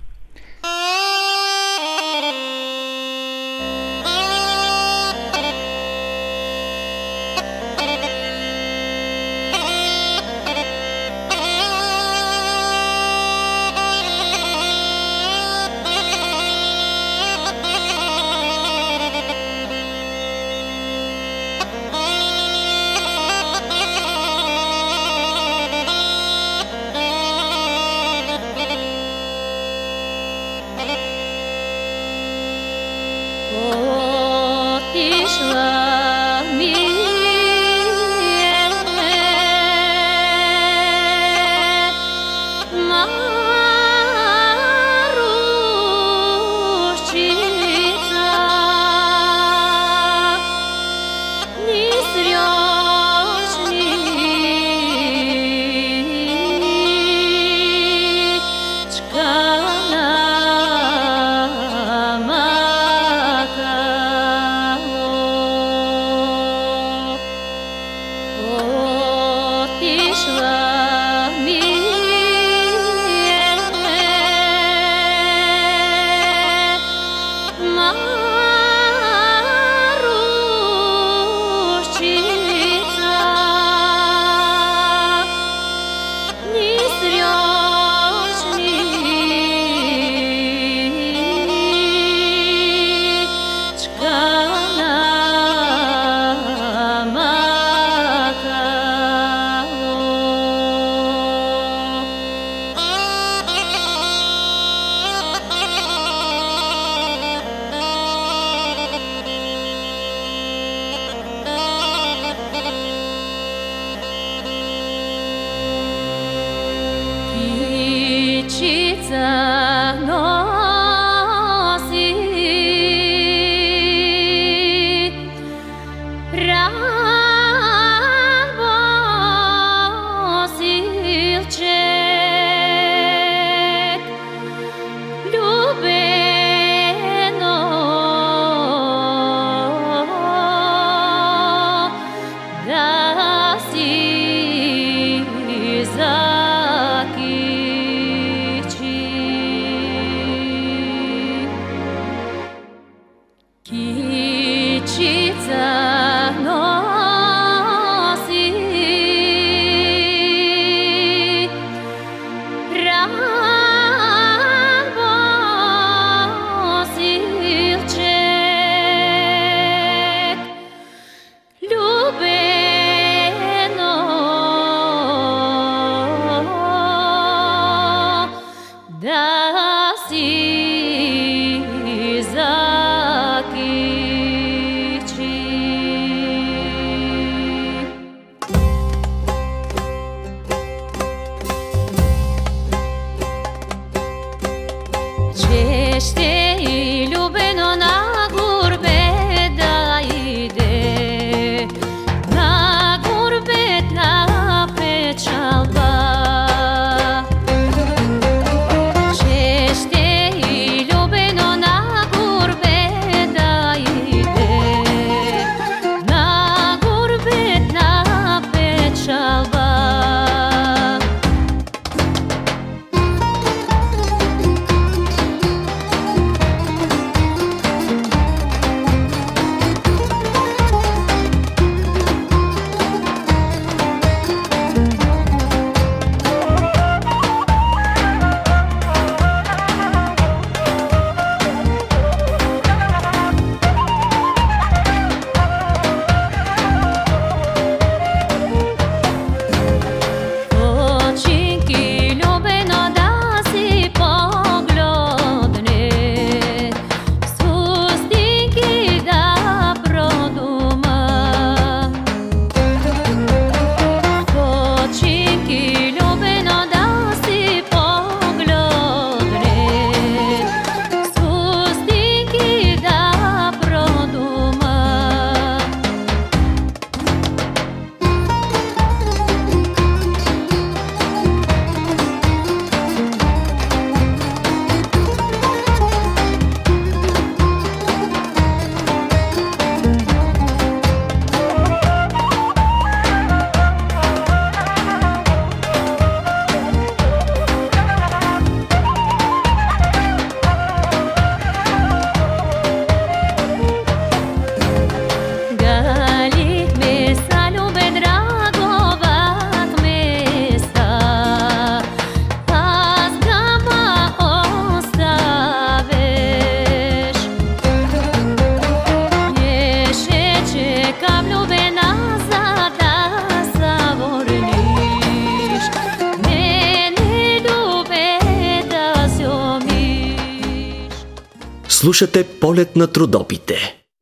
Слушате полет на трудопите.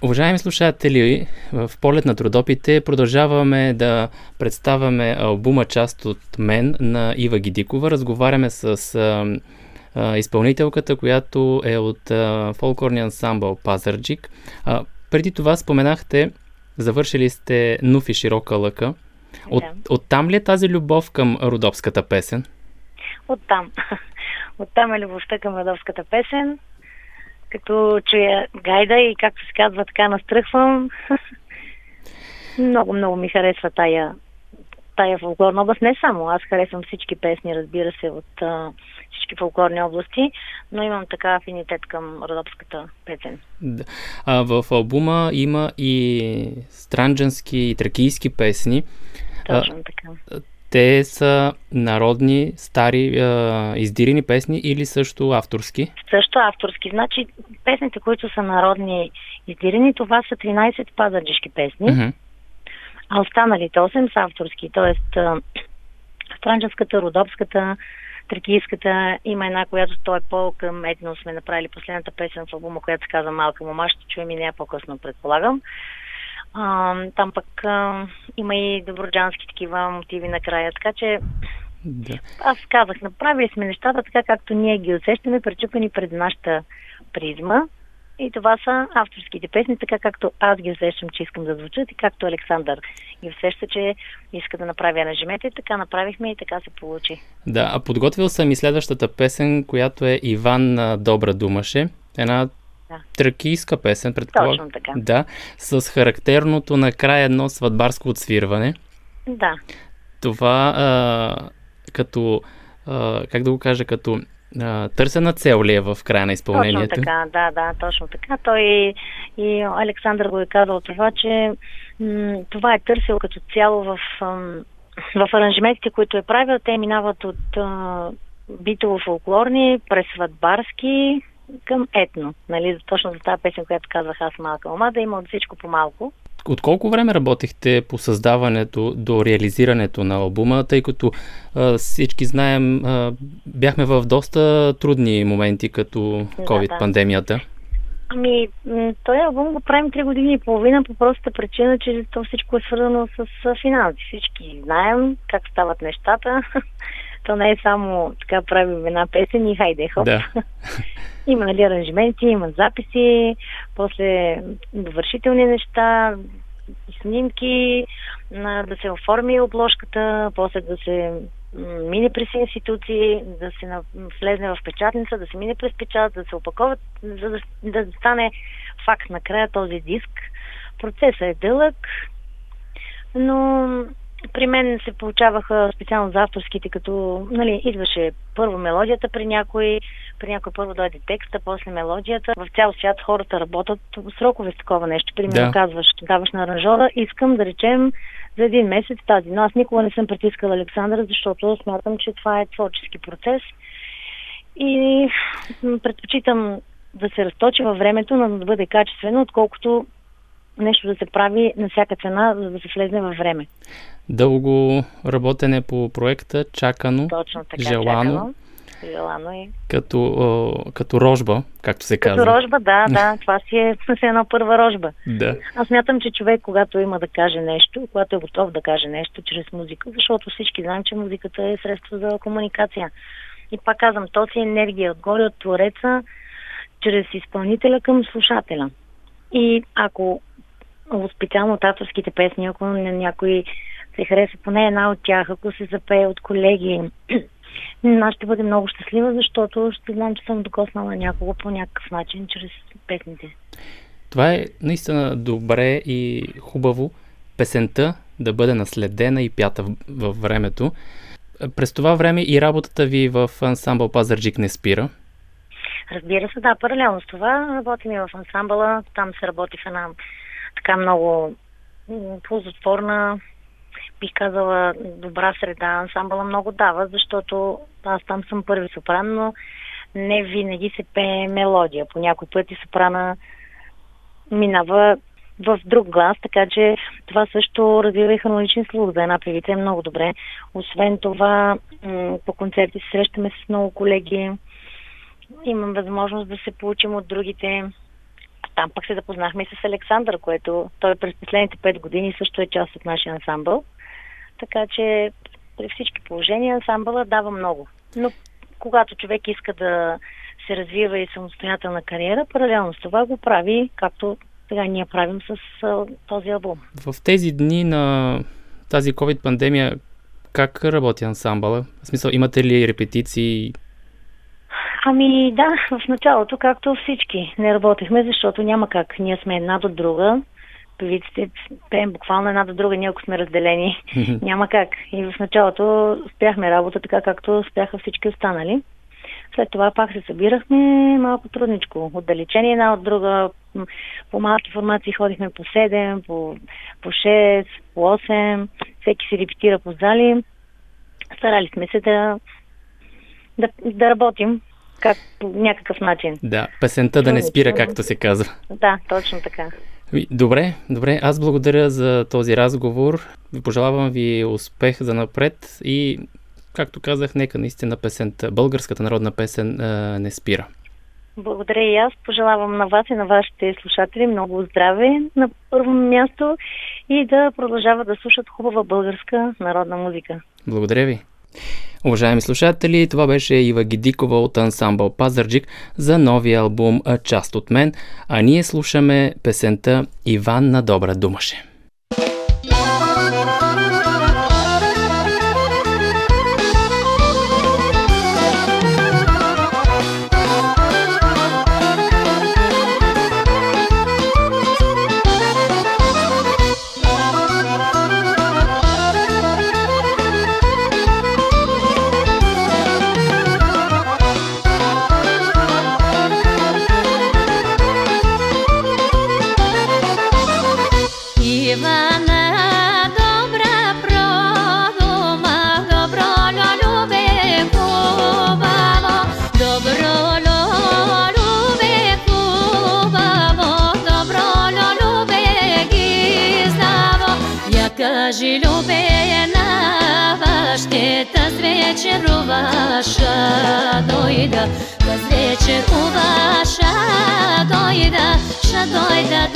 Уважаеми слушатели, в полет на трудопите продължаваме да представяме албума част от мен на Ива Гидикова. Разговаряме с а, а, изпълнителката, която е от а, фолклорния ансамбъл Пазарджик. А, преди това споменахте, завършили сте Нуф и Широка лъка. От, Да. оттам ли е тази любов към родопската песен? Оттам. Оттам е любовта към родовската песен. Като чуя гайда и както се казва, така настръхвам. много, много ми харесва тая, тая фолклорна област. Не само, аз харесвам всички песни, разбира се, от а, всички фолклорни области, но имам така афинитет към родопската песен. Да. А, в албума има и странджански и тракийски песни. Точно А, така. Те са народни, стари, а, издирени песни или също авторски? Също авторски. Значи, песните, които са народни издирени, това са 13 пазарджишки песни. Мгм. а останалите 8 са авторски. Тоест, Странджанската, Родопската, Тракийската, има една, която той е по-към етно сме направили последната песен в албума, която се казва Малка мома, ще чуем и нея по-късно, предполагам. А, там пък а, има и доброджански такива мотиви накрая, така че Да. аз казах, направили сме нещата така, както ние ги усещаме, пречупени пред нашата призма. И това са авторските песни, така както аз ги усещам, че искам да звучат и както Александър ги усеща, че иска да направи аранжименти. Така направихме и така се получи. Да, а подготвил съм и следващата песен, която е Иван Добра думаше. Една Да. тракийска песен, предполагам. Точно така. Да, с характерното накрая едно сватбарско отсвирване. Да, Това а, като, а, как да го кажа, като а, търсена цел ли е в края на точно изпълнението? така, да, да, точно така. Той и, и Александър го е казал това, че м- това е търсил като цяло в, ам, в аранжиментите, които е правил. Те минават от битово-фолклорни през сватбарски към етно. Нали? Точно за тази песен, която казвах аз малка мама, да има от всичко по малко. От колко време работихте по създаването до реализирането на албума, тъй като а, всички знаем, а, бяхме в доста трудни моменти, като Да, COVID-пандемията. Ами, този албум го правим 3 години и половина по простата причина, че то всичко е свързано с финанси. Всички знаем как стават нещата. То не е само така правим една песен и хайде хоп. Да. Има нали, аранжименти, има записи, после довършителни неща, снимки, да се оформи обложката, после да се мине през институции, да се влезне в печатница, да се мине през печат, да се опаковат, за да, да стане факт накрая този диск. Процесът е дълъг, но при мен се получаваха специално за авторските, като нали, идваше първо мелодията при някой, при някой първо дойде текста, после мелодията. В цял свят хората работят срокове с такова нещо. Примерно Да. казваш, даваш на аранжора, искам да речем за един месец тази. Но аз никога не съм притискала Александър, защото смятам, че това е творчески процес. И предпочитам да се разточи във времето, но да бъде качествено, отколкото нещо да се прави на всяка цена, за да се влезне във време. Дълго работене по проекта, чакано, Точно така, желано, чакано. Желано е. като, като рожба, както се казва. Като рожба, да, да, това си е с една първа рожба. Да. Аз мятам, че човек, когато има да каже нещо, когато е готов да каже нещо чрез музика, защото всички знаем, че музиката е средство за комуникация. И пак казвам, то си е енергия отгоре от Твореца, чрез изпълнителя към слушателя. И ако специално от авторските песни, ако на някой се хареса поне една от тях, ако се запее от колеги, аз ще бъде много щастлива, защото ще знам, че съм докоснала някого по някакъв начин чрез песните. Това е наистина добре и хубаво песента да бъде наследена и пята във времето. През това време и работата ви в ансамбъл Пазарджик не спира. Разбира се, да, паралелно с това работим и в ансамбъла. Там се работи в една така много ползотворна, бих казала, добра среда. Ансамбъла много дава, защото аз там съм първи сопран, но не винаги се пее мелодия. По някой пъти сопрана минава в друг глас, така че това също развива и хармоничен слух за една певица е много добре. Освен това, по концерти се срещаме с много колеги, имам възможност да се получим от другите. Там пък се запознахме и с Александър, което той през последните 5 години също е част от нашия ансамбъл. Така че при всички положения ансамбъла дава много. Но когато човек иска да се развива и самостоятелна кариера, паралелно с това го прави, както сега ние правим с този албум. В тези дни на тази COVID-пандемия, как работи ансамбъла? В смисъл, имате ли репетиции? Ами да, в началото, както всички, не работехме, защото няма как. Ние сме една до друга. Певиците пеем буквално една до друга, ние ако сме разделени. няма как. И в началото спяхме работа така, както спяха всички останали. След това пак се събирахме малко трудничко. Отдалечени една от друга. По малки формации ходихме по 7, по, по 6, по 8. Всеки си репетира по зали. Старали сме се да, да, да работим как, по някакъв начин. Да, песента да не спира, както се казва. Да, точно така. Ви, Добре, добре. Аз благодаря за този разговор. Пожелавам ви успех за напред и, както казах, нека наистина песента, българската народна песен не спира. Благодаря и аз. Пожелавам на вас и на вашите слушатели много здраве на първо място и да продължават да слушат хубава българска народна музика. Благодаря ви. Уважаеми слушатели, това беше Ива Гидикова от ансамбъл Пазарджик за новия албум «А Част от мен, а ние слушаме песента Иван на добра думаше. Кажи любе на ваштета с вечер у ваша дойда, с вечер у ваша дойда, ша дойда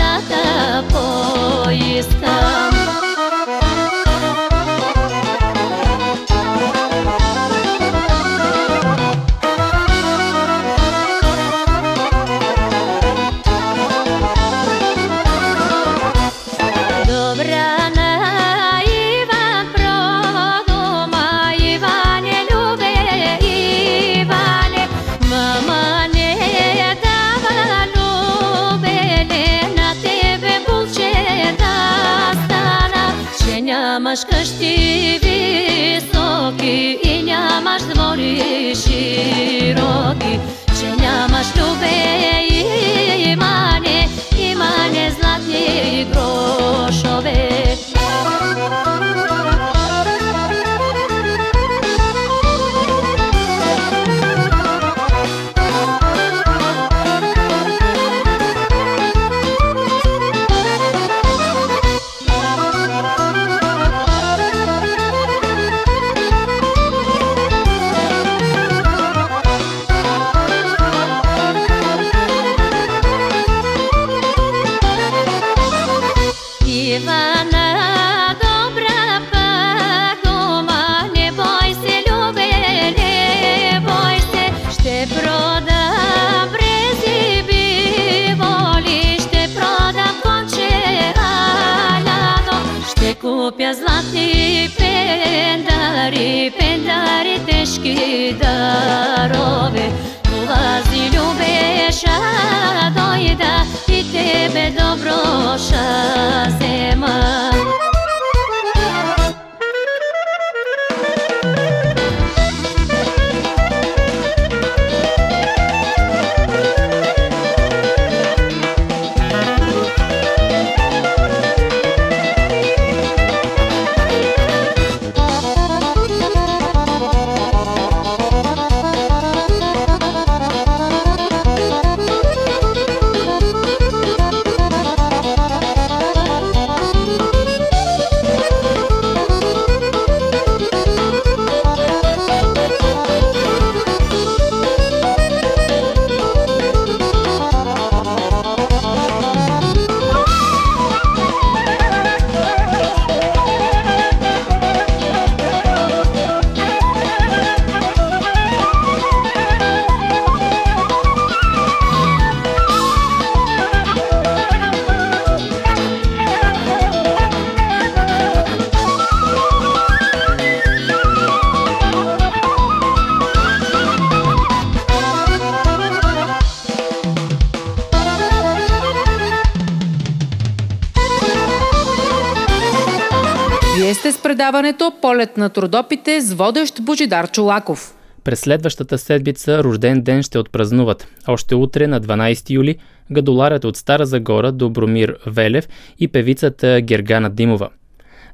Полет на трудопите с водещ Божидар Чулаков. През следващата седмица рожден ден ще отпразнуват. Още утре на 12 юли гадоларят от Стара Загора Добромир Велев и певицата Гергана Димова.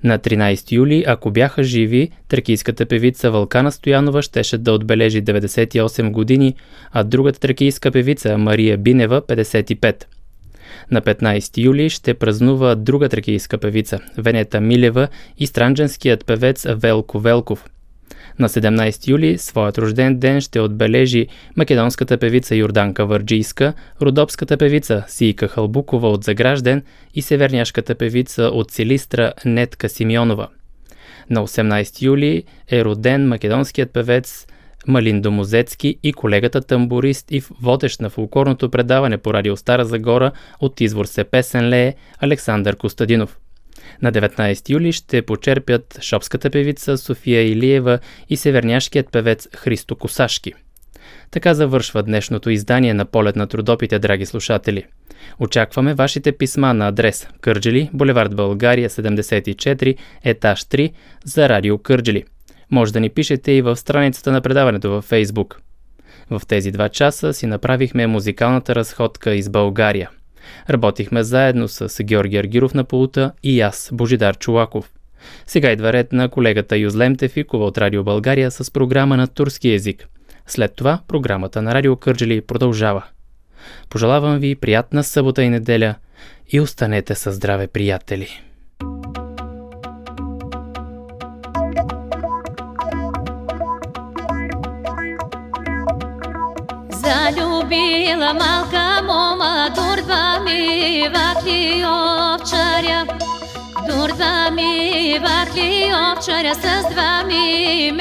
На 13 юли, ако бяха живи, тракийската певица Вълкана Стоянова щеше да отбележи 98 години, а другата тракийска певица Мария Бинева 55. На 15 юли ще празнува друга тракийска певица Венета Милева и странджанският певец Велко Велков – на 17 юли своят рожден ден ще отбележи македонската певица Йорданка Върджийска, родопската певица Сийка Халбукова от Загражден и северняшката певица от Силистра Нетка Симеонова. На 18 юли е роден македонският певец Малин Домозецки и колегата тамбурист и водещ на фулкорното предаване по радио Стара Загора от извор се песен Лее Александър Костадинов. На 19 юли ще почерпят шопската певица София Илиева и северняшкият певец Христо Косашки. Така завършва днешното издание на Полет на трудопите, драги слушатели. Очакваме вашите писма на адрес Кърджели, булевард България 74, етаж 3 за Радио Кърджели. Може да ни пишете и в страницата на предаването във Фейсбук. В тези два часа си направихме музикалната разходка из България. Работихме заедно с Георги Аргиров на полута и аз, Божидар Чулаков. Сега идва ред на колегата Юзлем Тефикова от Радио България с програма на турски язик. След това програмата на Радио Кърджели продължава. Пожелавам ви приятна събота и неделя и останете със здраве, приятели! Залюбила малка мома, дурва ми вакли овчаря. Дурва ми вакли овчаря, с два ми